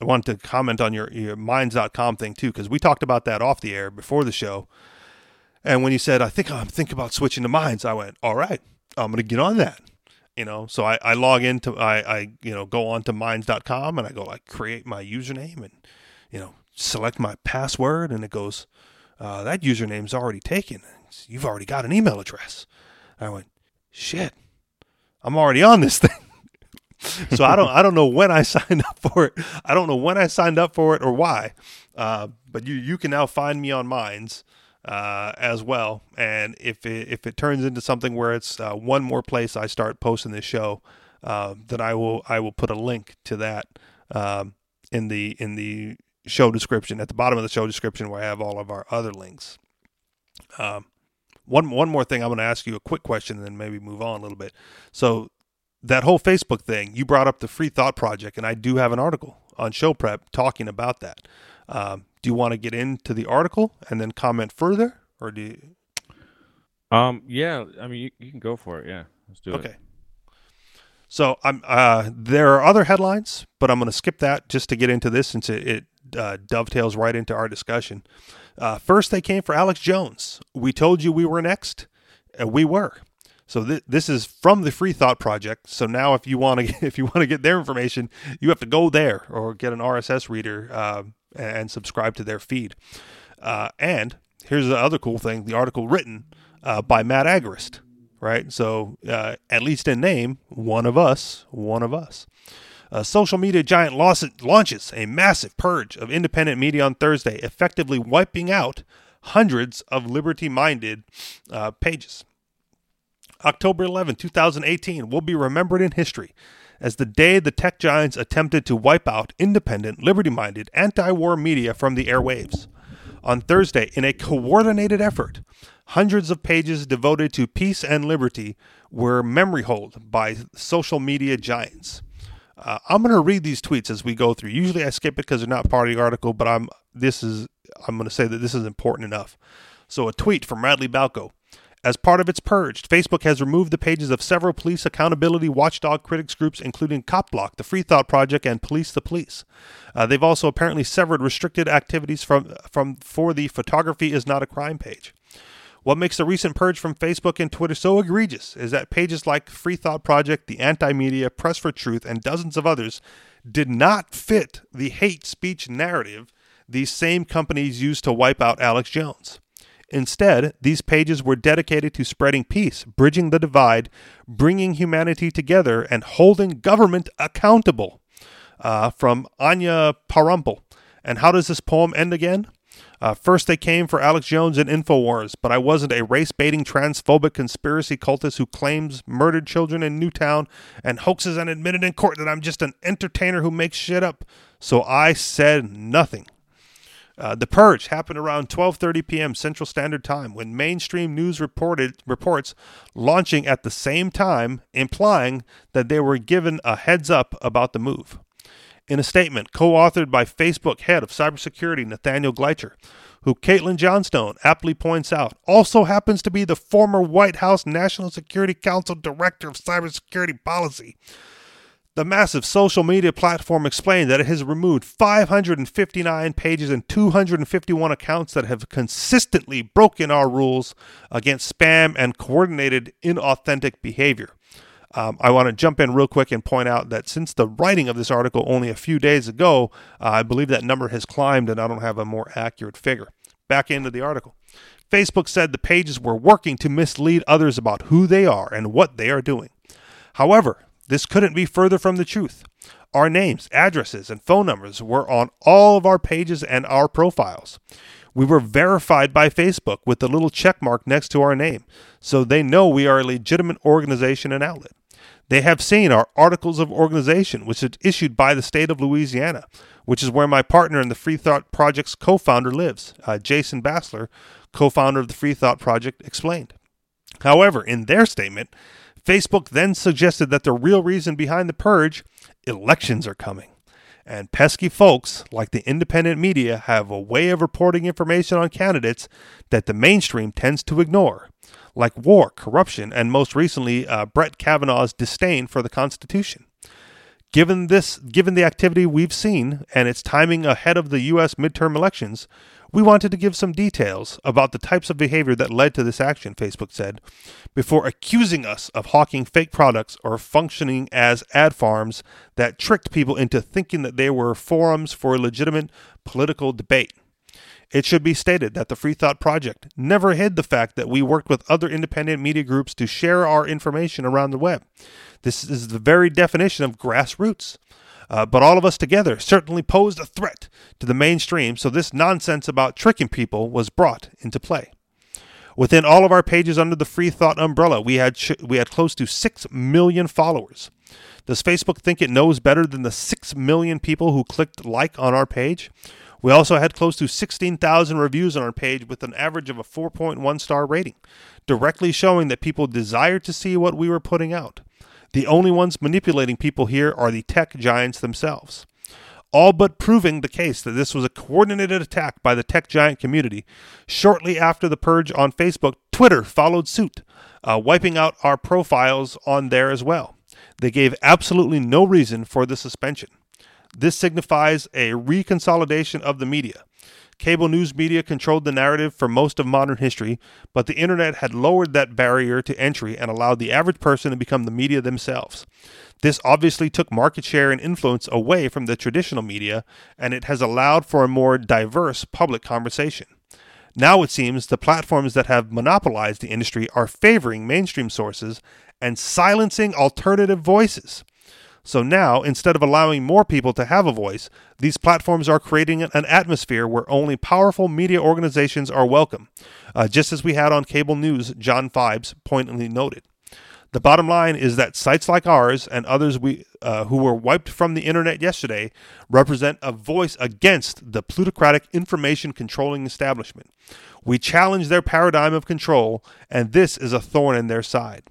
i wanted to comment on your, your minds.com thing too because we talked about that off the air before the show. And when you said i think i'm thinking about switching to minds i went all right i'm going to get on that you know? So I, I log into I, I you know go on to minds.com and i go like create my username and you know select my password and it goes uh, that username's already taken. You've already got an email address. I went shit i'm already on this thing. So i don't i don't know when i signed up for it. I don't know when i signed up for it or why uh, but you you can now find me on minds uh, as well. And if it, if it turns into something where it's uh, one more place I start posting this show, uh, then I will I will put a link to that um, in the in the show description at the bottom of the show description where I have all of our other links. Um, one one more thing, I'm going to ask you a quick question and then maybe move on a little bit. So that whole Facebook thing, you brought up the Free Thought Project, and I do have an article on Show Prep talking about that. Um, do you want to get into the article and then comment further, or do you? Um. Yeah. I mean, you, you can go for it. Yeah. Let's do Okay. it. Okay. So I'm uh, there are other headlines, but I'm going to skip that just to get into this since it, it uh, dovetails right into our discussion. Uh, first, they came for Alex Jones. We told you we were next, and we were. So th- this is from the Free Thought Project. So now, if you want to, if you want to get their information, you have to go there or get an RSS reader uh, and subscribe to their feed. Uh, and here's the other cool thing: the article written uh, by Matt Agorist, right? So, uh, at least in name, one of us, one of us. Uh, social media giant launch- launches a massive purge of independent media on Thursday, effectively wiping out hundreds of liberty minded uh, pages. October 11, 2018 will be remembered in history as the day the tech giants attempted to wipe out independent, liberty minded, anti war media from the airwaves. On Thursday, in a coordinated effort, hundreds of pages devoted to peace and liberty were memory holed by social media giants. Uh, I'm going to read these tweets as we go through. Usually I skip it because they're not part of the article, but I'm this is I'm going to say that this is important enough. So a tweet from Radley Balko. As part of its purge, Facebook has removed the pages of several police accountability watchdog critics groups, including CopBlock, the Free Thought Project, and Police the Police. Uh, they've also apparently severed restricted activities from from for the Photography is not a crime page. What makes the recent purge from Facebook and Twitter so egregious is that pages like Free Thought Project, the Anti Media, Press for Truth, and dozens of others did not fit the hate speech narrative these same companies used to wipe out Alex Jones. Instead, these pages were dedicated to spreading peace, bridging the divide, bringing humanity together, and holding government accountable. Uh, from Anya Parampil. And how does this poem end again? Uh, first, they came for Alex Jones and InfoWars, but I wasn't a race baiting, transphobic conspiracy cultist who claims murdered children in Newtown and hoaxes and admitted in court that I'm just an entertainer who makes shit up. So I said nothing. Uh, the purge happened around 12:30 p.m. Central Standard Time when mainstream news reported reports launching at the same time implying that they were given a heads up about the move. In a statement co-authored by Facebook head of cybersecurity Nathaniel Gleicher, who Caitlin Johnstone aptly points out also happens to be the former White House National Security Council Director of Cybersecurity Policy. The massive social media platform explained that it has removed 559 pages and 251 accounts that have consistently broken our rules against spam and coordinated inauthentic behavior. Um, I want to jump in real quick and point out that since the writing of this article only a few days ago, uh, I believe that number has climbed and I don't have a more accurate figure. Back into the article. Facebook said the pages were working to mislead others about who they are and what they are doing. However, this couldn't be further from the truth. Our names, addresses, and phone numbers were on all of our pages and our profiles. We were verified by Facebook with the little check mark next to our name, so they know we are a legitimate organization and outlet. They have seen our articles of organization, which is issued by the state of Louisiana, which is where my partner in the Free Thought Project's co founder lives. Uh, Jason Bassler, co founder of the Free Thought Project, explained. However, in their statement, Facebook then suggested that the real reason behind the purge elections are coming. And pesky folks like the independent media have a way of reporting information on candidates that the mainstream tends to ignore, like war, corruption, and most recently, uh, Brett Kavanaugh's disdain for the Constitution. Given this, given the activity we've seen and its timing ahead of the U.S. midterm elections, we wanted to give some details about the types of behavior that led to this action, Facebook said, before accusing us of hawking fake products or functioning as ad farms that tricked people into thinking that they were forums for legitimate political debate. It should be stated that the Free Thought Project never hid the fact that we worked with other independent media groups to share our information around the web. This is the very definition of grassroots. Uh, but all of us together certainly posed a threat to the mainstream, so this nonsense about tricking people was brought into play. Within all of our pages under the Free Thought umbrella, we had we had close to 6 million followers. Does Facebook think it knows better than the 6 million people who clicked like on our page? We also had close to 16,000 reviews on our page with an average of a 4.1 star rating, directly showing that people desire to see what we were putting out. The only ones manipulating people here are the tech giants themselves all but proving the case that this was a coordinated attack by the tech giant community. Shortly after the purge on Facebook, Twitter followed suit, uh, wiping out our profiles on there as well. They gave absolutely no reason for the suspension. This signifies a reconsolidation of the media. Cable news media controlled the narrative for most of modern history, but the internet had lowered that barrier to entry and allowed the average person to become the media themselves. This obviously took market share and influence away from the traditional media, and it has allowed for a more diverse public conversation. Now it seems the platforms that have monopolized the industry are favoring mainstream sources and silencing alternative voices. So now, instead of allowing more people to have a voice, these platforms are creating an atmosphere where only powerful media organizations are welcome, uh, just as we had on cable news, John Vibes pointedly noted. The bottom line is that sites like ours and others we uh, who were wiped from the internet yesterday represent a voice against the plutocratic information controlling establishment. We challenge their paradigm of control, and this is a thorn in their side.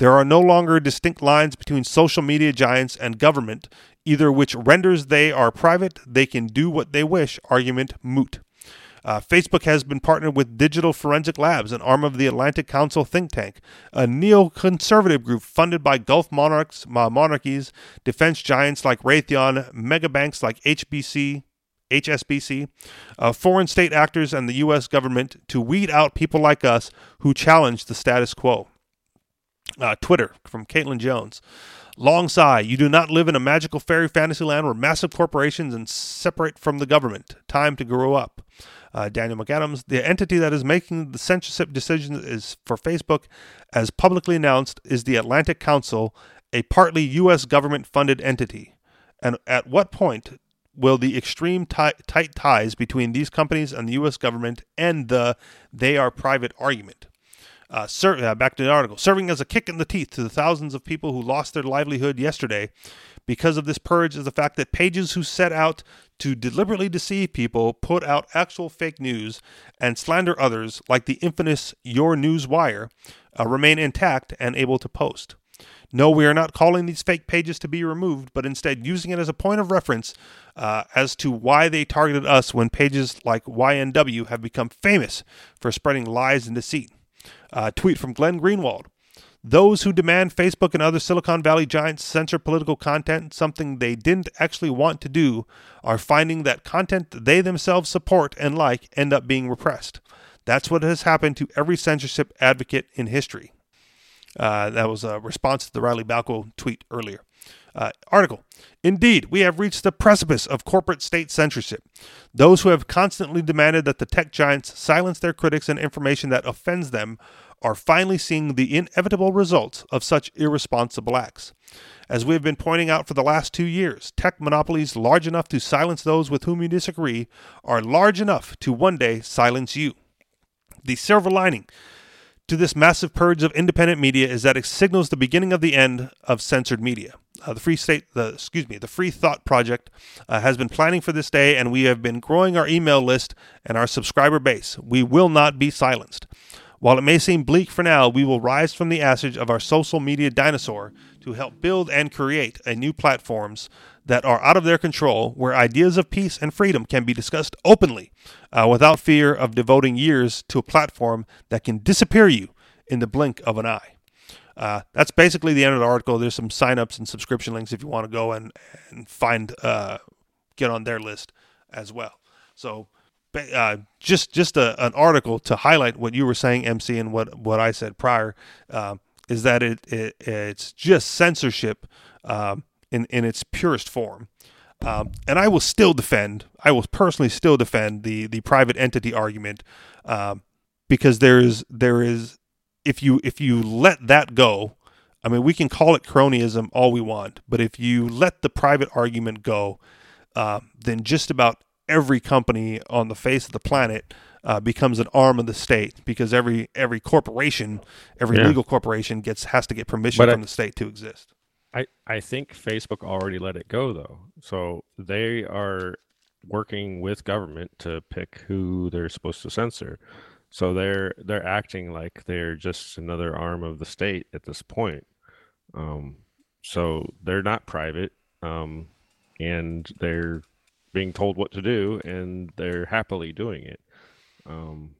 There are no longer distinct lines between social media giants and government, either which renders they are private, they can do what they wish argument moot. Uh, Facebook has been partnered with Digital Forensic Labs, an arm of the Atlantic Council think tank, a neoconservative group funded by Gulf monarchs, monarchies, defense giants like Raytheon, megabanks like HBC, HSBC, uh, foreign state actors, and the U.S. government to weed out people like us who challenge the status quo. Uh, Twitter from Caitlin Jones. Long sigh. You do not live in a magical fairy fantasy land where massive corporations and separate from the government. Time to grow up uh, Daniel McAdams. The entity that is making the censorship decisions is for Facebook, as publicly announced, is the Atlantic Council, a partly U.S. government funded entity. And at what point will the extreme t- tight ties between these companies and the U.S. government end the they are private argument? Uh, ser- uh, back to the article. Serving as a kick in the teeth to the thousands of people who lost their livelihood yesterday because of this purge is the fact that pages who set out to deliberately deceive people, put out actual fake news, and slander others, like the infamous Your News Wire, uh, remain intact and able to post. No, we are not calling these fake pages to be removed, but instead using it as a point of reference uh, as to why they targeted us when pages like YNW have become famous for spreading lies and deceit. Uh, tweet from Glenn Greenwald. Those who demand Facebook and other Silicon Valley giants censor political content, something they didn't actually want to do, are finding that content they themselves support and like end up being repressed. That's what has happened to every censorship advocate in history. Uh, that was a response to the Riley Balko tweet earlier. Uh, article. Indeed, we have reached the precipice of corporate state censorship. Those who have constantly demanded that the tech giants silence their critics and information that offends them are finally seeing the inevitable results of such irresponsible acts. As we have been pointing out for the last two years, tech monopolies large enough to silence those with whom you disagree are large enough to one day silence you. The silver lining to this massive purge of independent media is that it signals the beginning of the end of censored media. Uh, the Free State, the excuse me, the Free Thought Project uh, has been planning for this day, and we have been growing our email list and our subscriber base. We will not be silenced. While it may seem bleak for now, we will rise from the ashes of our social media dinosaur to help build and create a new platforms that are out of their control, where ideas of peace and freedom can be discussed openly uh, without fear of devoting years to a platform that can disappear you in the blink of an eye. Uh, that's basically the end of the article. There's some signups and subscription links if you want to go and, and find, uh, get on their list as well. So, uh, just just a, an article to highlight what you were saying, MC, and what what I said prior uh, is that it, it, it's just censorship um, in in its purest form. Um, and I will still defend. I will personally still defend the the private entity argument um, because there is there is if you if you let that go, I mean we can call it cronyism all we want, but if you let the private argument go, uh, then just about every company on the face of the planet uh, becomes an arm of the state because every every corporation, every yeah. legal corporation gets has to get permission but from I, the state to exist. I I think Facebook already let it go though, so they are working with government to pick who they're supposed to censor. So they're they're acting like they're just another arm of the state at this point. Um, so they're not private, um, and they're being told what to do, and they're happily doing it. Um,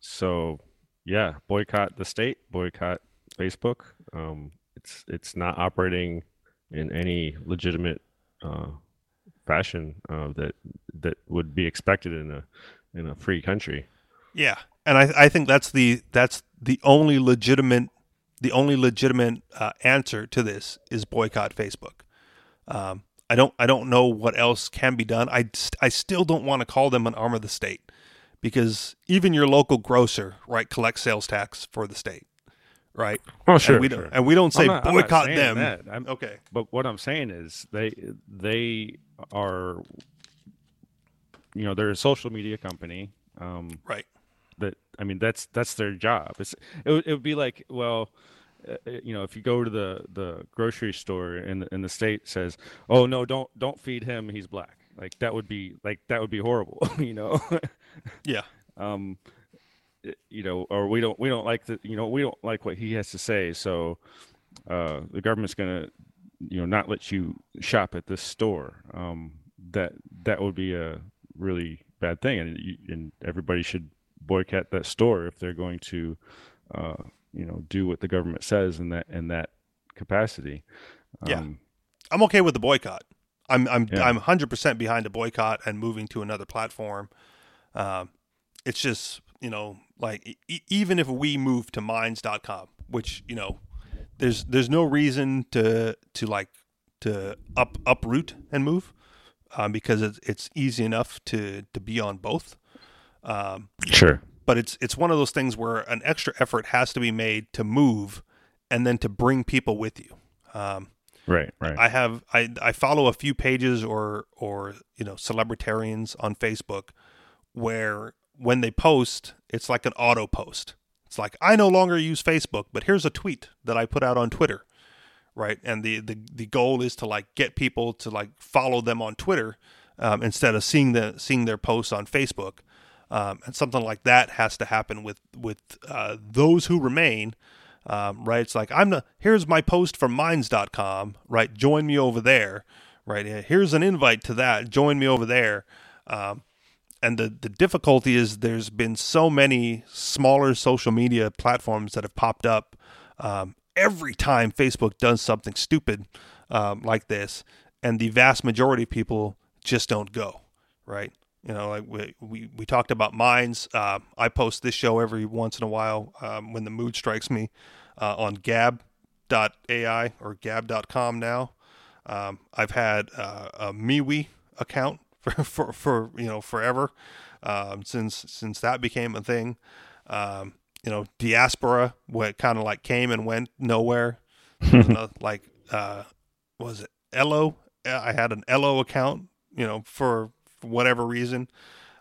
so yeah, boycott the state, boycott Facebook. Um, it's it's not operating in any legitimate uh, fashion uh, that that would be expected in a in a free country. Yeah, and I I think that's the that's the only legitimate the only legitimate uh, answer to this is boycott Facebook. Um, I don't I don't know what else can be done. I I still don't want to call them an arm of the state because even your local grocer right collects sales tax for the state right? Oh, sure. And we don't, and we don't say not- boycott them. Okay. But what I'm saying is they they are you know they're a social media company um, Right. I mean that's that's their job. It's it would, it would be like well. uh, You know, if you go to the, the grocery store and and the state says, "Oh no, don't don't feed him. He's black." Like that would be like that would be horrible. You know, Yeah. um, you know, or we don't we don't like the you know we don't like what he has to say, so uh, the government's gonna you know not let you shop at this store. Um, that that would be a really bad thing, and you, and everybody should boycott that store if they're going to uh, you know do what the government says in that in that capacity. Yeah. Um, I'm okay with the boycott. I'm I'm Yeah. I'm 100% behind the boycott and moving to another platform. Um, it's just you know like e- even if we move to minds.com, which you know there's there's no reason to to like to up uproot and move um, because it's it's easy enough to to be on both. Um, Sure. but it's it's one of those things where an extra effort has to be made to move and then to bring people with you. Um, Right. Right. I have I I follow a few pages or or you know celebritarians on Facebook where when they post, it's like an auto post. It's like I no longer use Facebook, but here's a tweet that I put out on Twitter, right? And the the, the goal is to like get people to like follow them on Twitter um, instead of seeing the seeing their posts on Facebook. Um, and something like that has to happen with with uh, those who remain um, right? It's like I'm the here's my post from Minds.com, right? Join me over there, right? Here's an invite to that. Join me over there. Um, and the the difficulty is there's been so many smaller social media platforms that have popped up. Um, every time Facebook does something stupid um, like this, and the vast majority of people just don't go, right? You know, like we we, we talked about Minds. Uh, I post this show every once in a while um, when the mood strikes me uh, on Gab.ai or Gab.com now. Um, I've had uh, a MeWe account for, for, for you know forever um, since since that became a thing. Um, you know, diaspora what kind of like came and went nowhere. Another- like uh, was it Ello? I had an Ello account. You know, for, for whatever reason.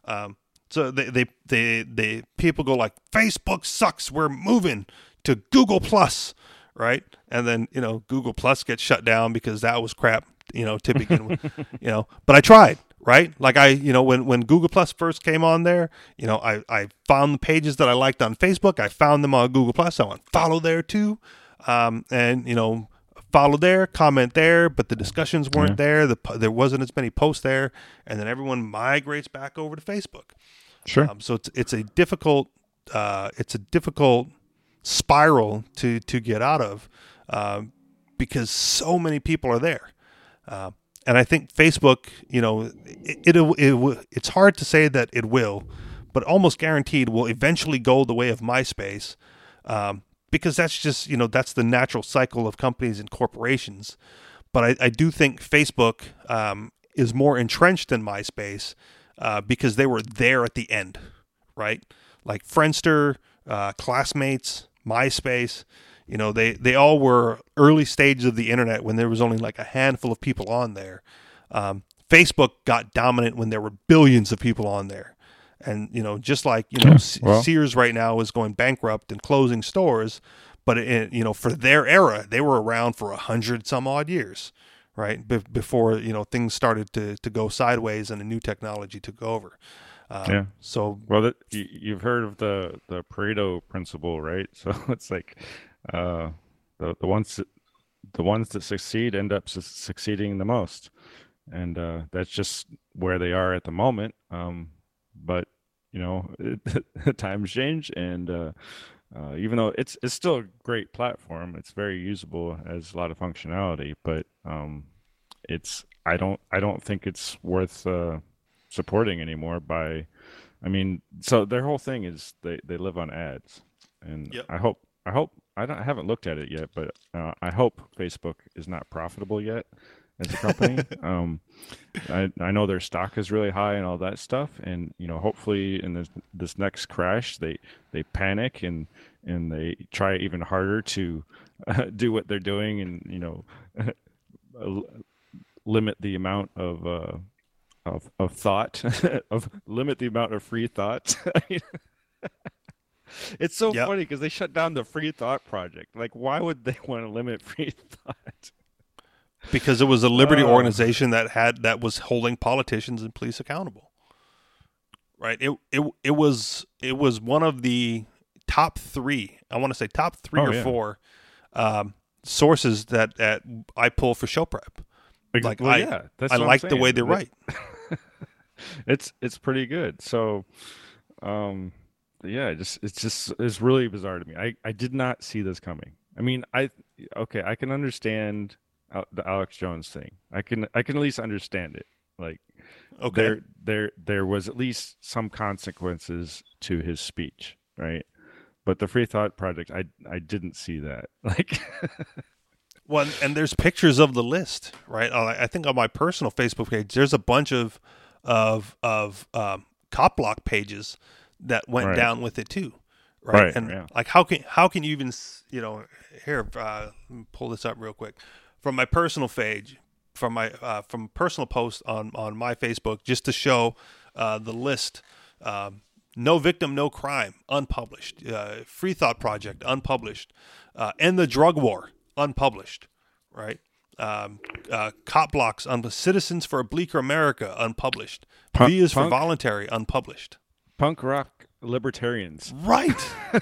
Um, so they, they they they people go like Facebook sucks. We're moving to Google Plus, right? And then you know Google Plus gets shut down because that was crap. You know to begin with, you know. But I tried, right? Like I, you know, when when Google Plus first came on there, you know, I I found the pages that I liked on Facebook. I found them on Google Plus. I went follow there too, um, and you know. Follow there, comment there, but the discussions weren't there. The there wasn't as many posts there, and then everyone migrates back over to Facebook. sure. Um, so it's it's a difficult uh, it's a difficult spiral to to get out of um, because so many people are there, uh, and I think Facebook, you know, it, it, it it's hard to say that it will, but almost guaranteed will eventually go the way of MySpace. Um, because that's just you know that's the natural cycle of companies and corporations, but I, I do think Facebook um, is more entrenched than MySpace uh, because they were there at the end, right? Like Friendster, uh, Classmates, MySpace, you know, they, they all were early stages of the internet when there was only like a handful of people on there. Um, Facebook got dominant when there were billions of people on there. And, you know, just like, you know, Se- well- Sears right now is going bankrupt and closing stores, but, it, you know, for their era, they were around for a hundred some odd years, right? Be- before you know things started to to go sideways and a new technology took over. Um, Yeah. So Well, that, you, you've heard of the the Pareto principle, right? So it's like uh, the the ones that, the ones that succeed end up su- succeeding the most, and uh, that's just where they are at the moment. Um, but you know, it, times change, and uh, uh, even though it's it's still a great platform, it's very usable, has a lot of functionality, but um, it's I don't I don't think it's worth uh, supporting anymore by I mean, so their whole thing is they, they live on ads, and Yep. I hope I hope I don't I haven't looked at it yet, but uh, I hope Facebook is not profitable yet as a company. um, I I know their stock is really high and all that stuff, and you know hopefully in this this next crash they they panic and and they try even harder to uh, do what they're doing and you know limit the amount of uh, of of thought of limit the amount of free thought. it's so Yep. funny because they shut down the free thought project. Like, why would they want to limit free thought? Because it was a liberty Oh. organization that had that was holding politicians and police accountable. Right. It it it was it was one of the top three. I want to say top three Oh, or yeah. four um, sources that that I pull for show prep. Like, well, I- yeah, that's I like the way they write. it's it's pretty good. So, um, yeah, just it's just it's really bizarre to me. I I did not see this coming. I mean, I okay, I can understand the Alex Jones thing. I can I can at least understand it. Like Okay. there there there was at least some consequences to his speech, right? But the Free Thought Project, I I didn't see that. Like, Well, and- there's pictures of the list, right? Uh, I think on my personal Facebook page, there's a bunch of of of um, cop block pages that went Right. down with it too, right? Right, and yeah. like, how can how can you even you know here? Uh, pull this up real quick from my personal page, from my uh, from personal post on on my Facebook, just to show uh, the list. Um, no victim, no crime, unpublished. Uh, Free Thought Project, unpublished. Uh, End the Drug War, unpublished. Right. Um, uh, cop blocks, un- Citizens for a Bleaker America, unpublished. Punk- V is for punk? voluntary, unpublished. punk rock libertarians. Right.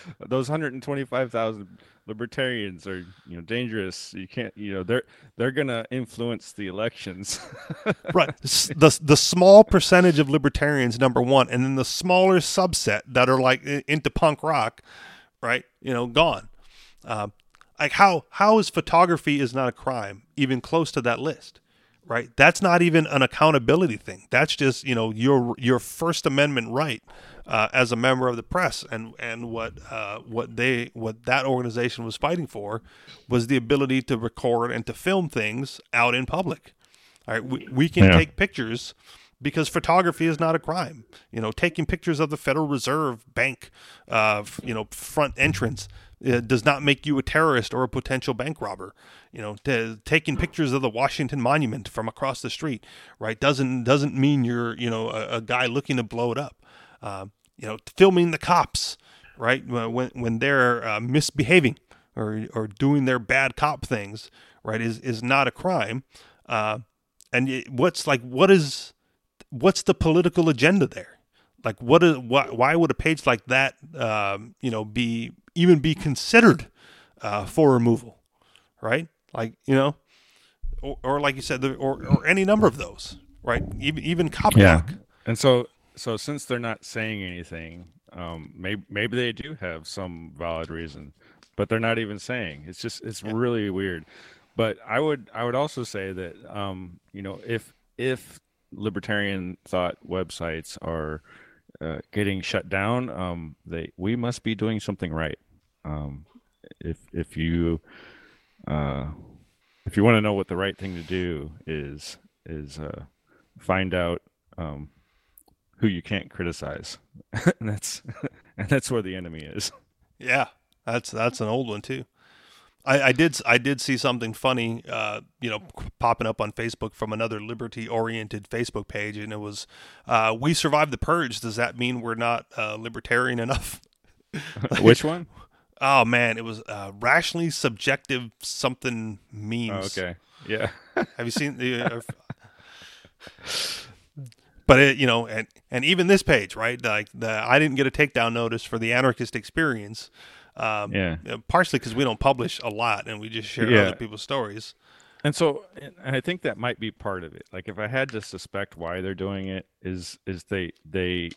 those 125,000 libertarians are you know dangerous you can't you know they're they're gonna influence the elections right. The the small percentage of libertarians, number one, and then the smaller subset that are like into punk rock, right? You know, gone. Um, like how how is photography is not a crime even close to that list, right? That's not even an accountability thing. That's just you know your your First Amendment right uh, as a member of the press, and and what uh, what they what that organization was fighting for was the ability to record and to film things out in public. All right, we, we can Yeah. take pictures because photography is not a crime. You know, taking pictures of the Federal Reserve Bank, uh, you know, front entrance uh, does not make you a terrorist or a potential bank robber. You know, t- taking pictures of the Washington Monument from across the street, right, doesn't doesn't mean you're you know a, a guy looking to blow it up. Uh, you know, filming the cops, right, when when they're uh, misbehaving or or doing their bad cop things, right, is is not a crime. Uh, and y- what's like what is what's the political agenda there like what is why, why would a page like that um, you know be even be considered uh, for removal right? Like you know or, or like you said the, or, or any number of those right? Even even cop block. And so so since they're not saying anything um maybe maybe they do have some valid reason but they're not even saying. It's just it's really weird. But i would i would also say that um you know if if libertarian thought websites are uh, getting shut down um they we must be doing something right. Um if if you uh if you want to know what the right thing to do is is uh find out um who you can't criticize. And that's and that's where the enemy is. Yeah, that's that's an old one too. I, I did I did see something funny, uh, you know, popping up on Facebook from another liberty-oriented Facebook page, and it was, uh, "We survived the purge. Does that mean we're not uh, libertarian enough?" which one Oh man, it was uh, rationally subjective something Oh, memes. okay. Yeah. Have you seen the? Uh, but it, you know, and and even this page, right? Like the I didn't get a takedown notice for the anarchist experience. Um, Yeah. partially because we don't publish a lot and we just share Yeah. other people's stories. And so, and I think that might be part of it. Like, if I had to suspect why they're doing it, is is they they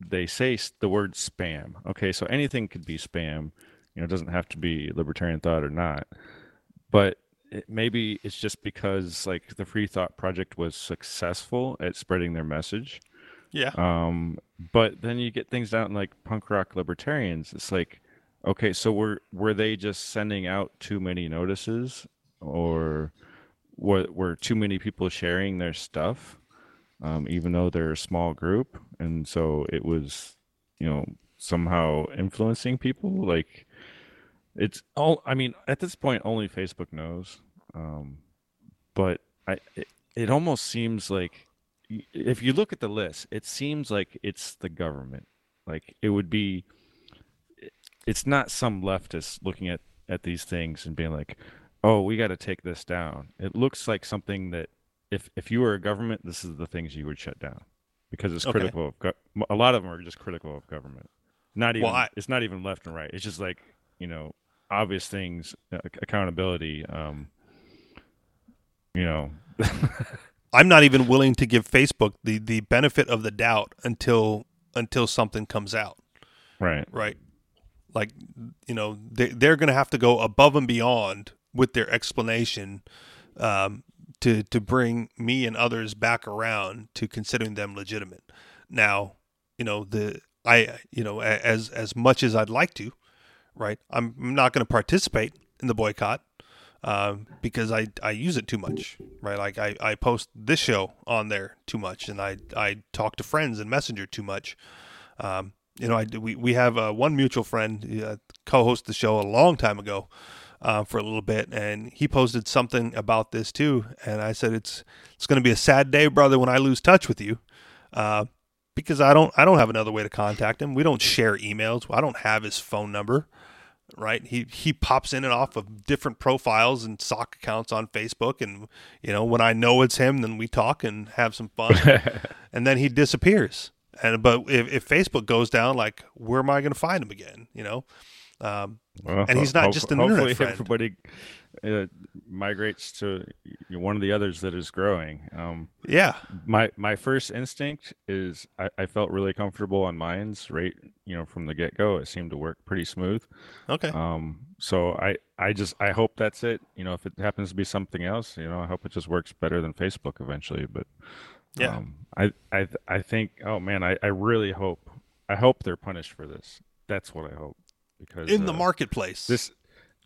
they say the word spam. Okay, so anything could be spam. You know, it doesn't have to be libertarian thought or not. But it, maybe it's just because like the Free Thought Project was successful at spreading their message. Yeah, Um, but then you get things out like punk rock libertarians. It's like, okay, so were were they just sending out too many notices, or were were too many people sharing their stuff, um, even though they're a small group, and so it was, you know, somehow influencing people. Like, it's all. I mean, at this point, only Facebook knows. Um, but I, it, it almost seems like if you look at the list, it seems like it's the government. Like it would be, it's not some leftist looking at at these things and being like, "Oh, we got to take this down." It looks like something that if if you were a government, this is the things you would shut down because it's Okay. critical of go- a lot of them are just critical of government. Not even Well, I- it's not even left and right. It's just like you know obvious things, uh, accountability. Um, you know, I'm not even willing to give Facebook the the benefit of the doubt until until something comes out. right? right? Like, you know, they, they're going to have to go above and beyond with their explanation um, to to bring me and others back around to considering them legitimate. Now, you know, the I you know as as much as I'd like to, right? I'm not going to participate in the boycott um, because I, I use it too much, right? Like I, I post this show on there too much, and I I talk to friends and Messenger too much. Um, you know, I we we have uh, one mutual friend uh, co-hosted the show a long time ago uh, for a little bit, and he posted something about this too, and I said it's it's going to be a sad day, brother, when I lose touch with you. Uh, because I don't I don't have another way to contact him. We don't share emails. I don't have his phone number right? He he pops in and off of different profiles and sock accounts on Facebook, and you know when I know it's him, then we talk and have some fun, and then he disappears. And but if, if Facebook goes down, like where am I going to find him again? You know, um, Well, And he's not hope- just an internet hopefully friend. everybody uh, migrates to one of the others that is growing. Um, yeah, my my first instinct is I, I felt really comfortable on Minds right you know from the get go. It seemed to work pretty smooth. okay, Um, so I I just I hope that's it. You know, if it happens to be something else, you know, I hope it just works better than Facebook eventually. But Yeah. um, I I I think oh man, I I really hope I hope they're punished for this. That's what I hope because in the uh, marketplace. this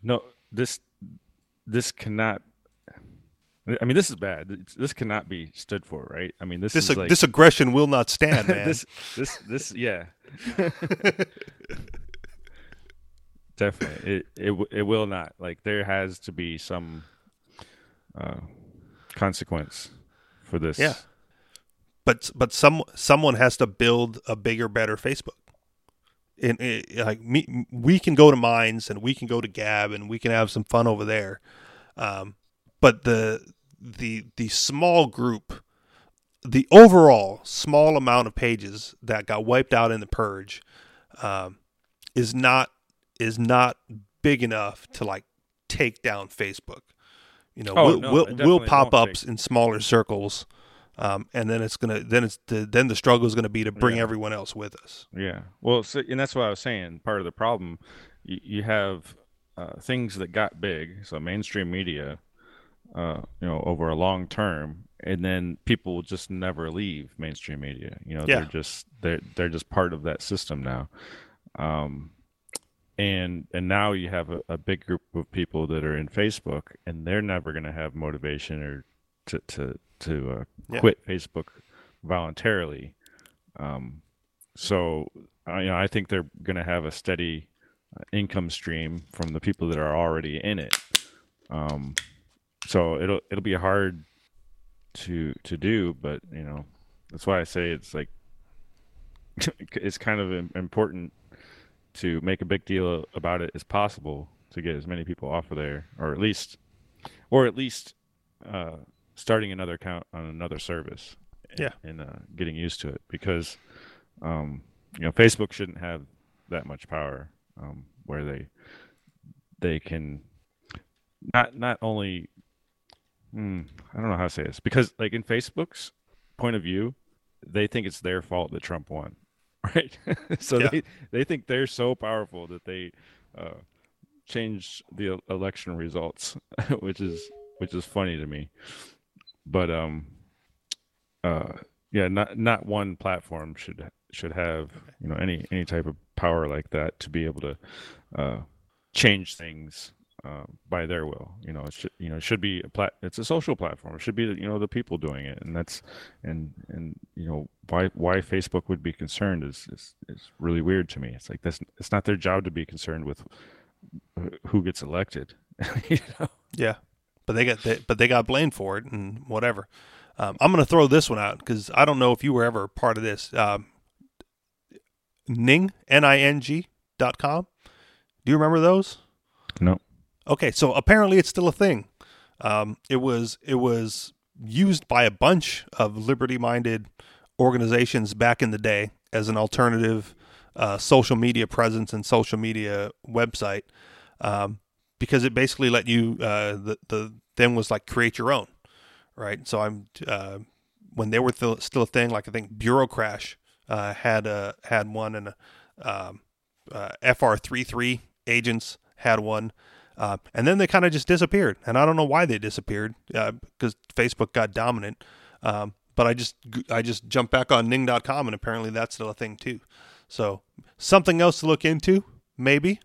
no this this cannot. I mean, this is bad. This cannot be stood for, right? I mean, this, this is like this aggression will not stand, man. this this this yeah. Definitely, it it it will not. Like there has to be some uh, consequence for this. Yeah. But but some someone has to build a bigger, better Facebook. And it, like me, we can go to Minds and we can go to Gab and we can have some fun over there. Um, but the the the small group, the overall small amount of pages that got wiped out in the purge, um, is not is not big enough to like take down Facebook. You know, Oh, we'll, no, we'll, we'll pop ups in smaller circles, um, and then it's gonna then it's the then the struggle is gonna be to bring Yeah. everyone else with us. Yeah. Well, so, and that's what I was saying. Part of the problem, you, you have uh, things that got big, so mainstream media, uh, you know, over a long term, and then people will just never leave mainstream media. You know, Yeah. they're just they're they're just part of that system now. Um, and and now you have a, a big group of people that are in Facebook, and they're never going to have motivation or to to to uh, Yeah. quit Facebook voluntarily. Um, so uh, you know, I think they're going to have a steady uh, income stream from the people that are already in it. Um, so it'll it'll be hard to to do, but you know, that's why I say it's like it's kind of important to make a big deal about it as possible to get as many people off of there, or at least, or at least uh, starting another account on another service. Yeah. and, uh, getting used to it because um, you know Facebook shouldn't have that much power um, where they they can not not only hmm, I don't know how to say this because like in Facebook's point of view, they think it's their fault that Trump won, right? so Yeah. they they think they're so powerful that they uh, changed the election results, which is which is funny to me. But um, uh, yeah, not not one platform should should have you know any any type of power like that to be able to uh, change things uh, by their will. You know, it should you know it should be a plat. It's a social platform. It should be you know the people doing it, and that's and and you know why why Facebook would be concerned is is, is really weird to me. It's like this. It's not their job to be concerned with who gets elected. you know? Yeah, but they got they, but they got blamed for it and whatever. Um, I'm going to throw this one out because I don't know if you were ever part of this. Um, Ning N I N G dot com. Do you remember those? No. Okay, so apparently it's still a thing. Um, it was it was used by a bunch of liberty-minded organizations back in the day as an alternative uh, social media presence and social media website um, because it basically let you uh, the the thing was like create your own, right? So I'm uh, when they were th- still a thing, like I think Bureaucrash uh, had a had one and um, uh, FR33 agents had one. Uh, and then they kind of just disappeared, and I don't know why they disappeared because Facebook got dominant. Um, but I just I just jumped back on Ning.com, and apparently that's still a thing too. So something else to look into, maybe.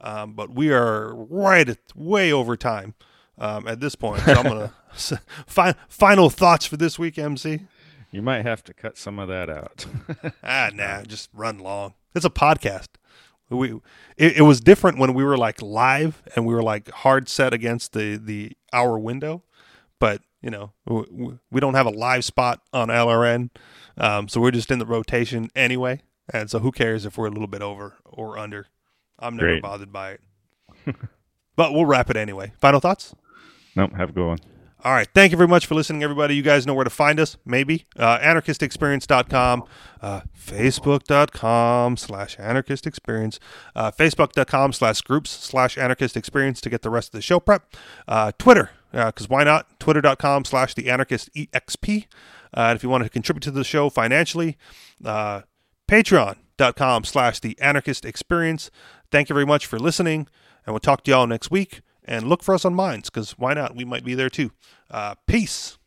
Um, but we are right at way over time um, at this point. So I'm gonna fi- final thoughts for this week, MC. You might have to cut some of that out. Ah, nah, just run long. It's a podcast. We it, it was different when we were like live and we were like hard set against the the hour window, but you know w- w- we don't have a live spot on LRN, um, so we're just in the rotation anyway. And so who cares if we're a little bit over or under? I'm never Great. bothered by it. but we'll wrap it anyway. Final thoughts. Nope, have a good one. All right. Thank you very much for listening, everybody. You guys know where to find us, maybe. Uh, anarchistexperience.com, uh, facebook.com slash anarchistexperience, uh, facebook.com slash groups slash anarchistexperience to get the rest of the show prep. Uh, Twitter, because why not? Twitter.com slash the anarchist exp. Uh, and if you want to contribute to the show financially, uh, patreon.com slash the anarchist experience. Thank you very much for listening, and we'll talk to y'all next week. And look for us on Minds, because why not? We might be there too. Uh, peace.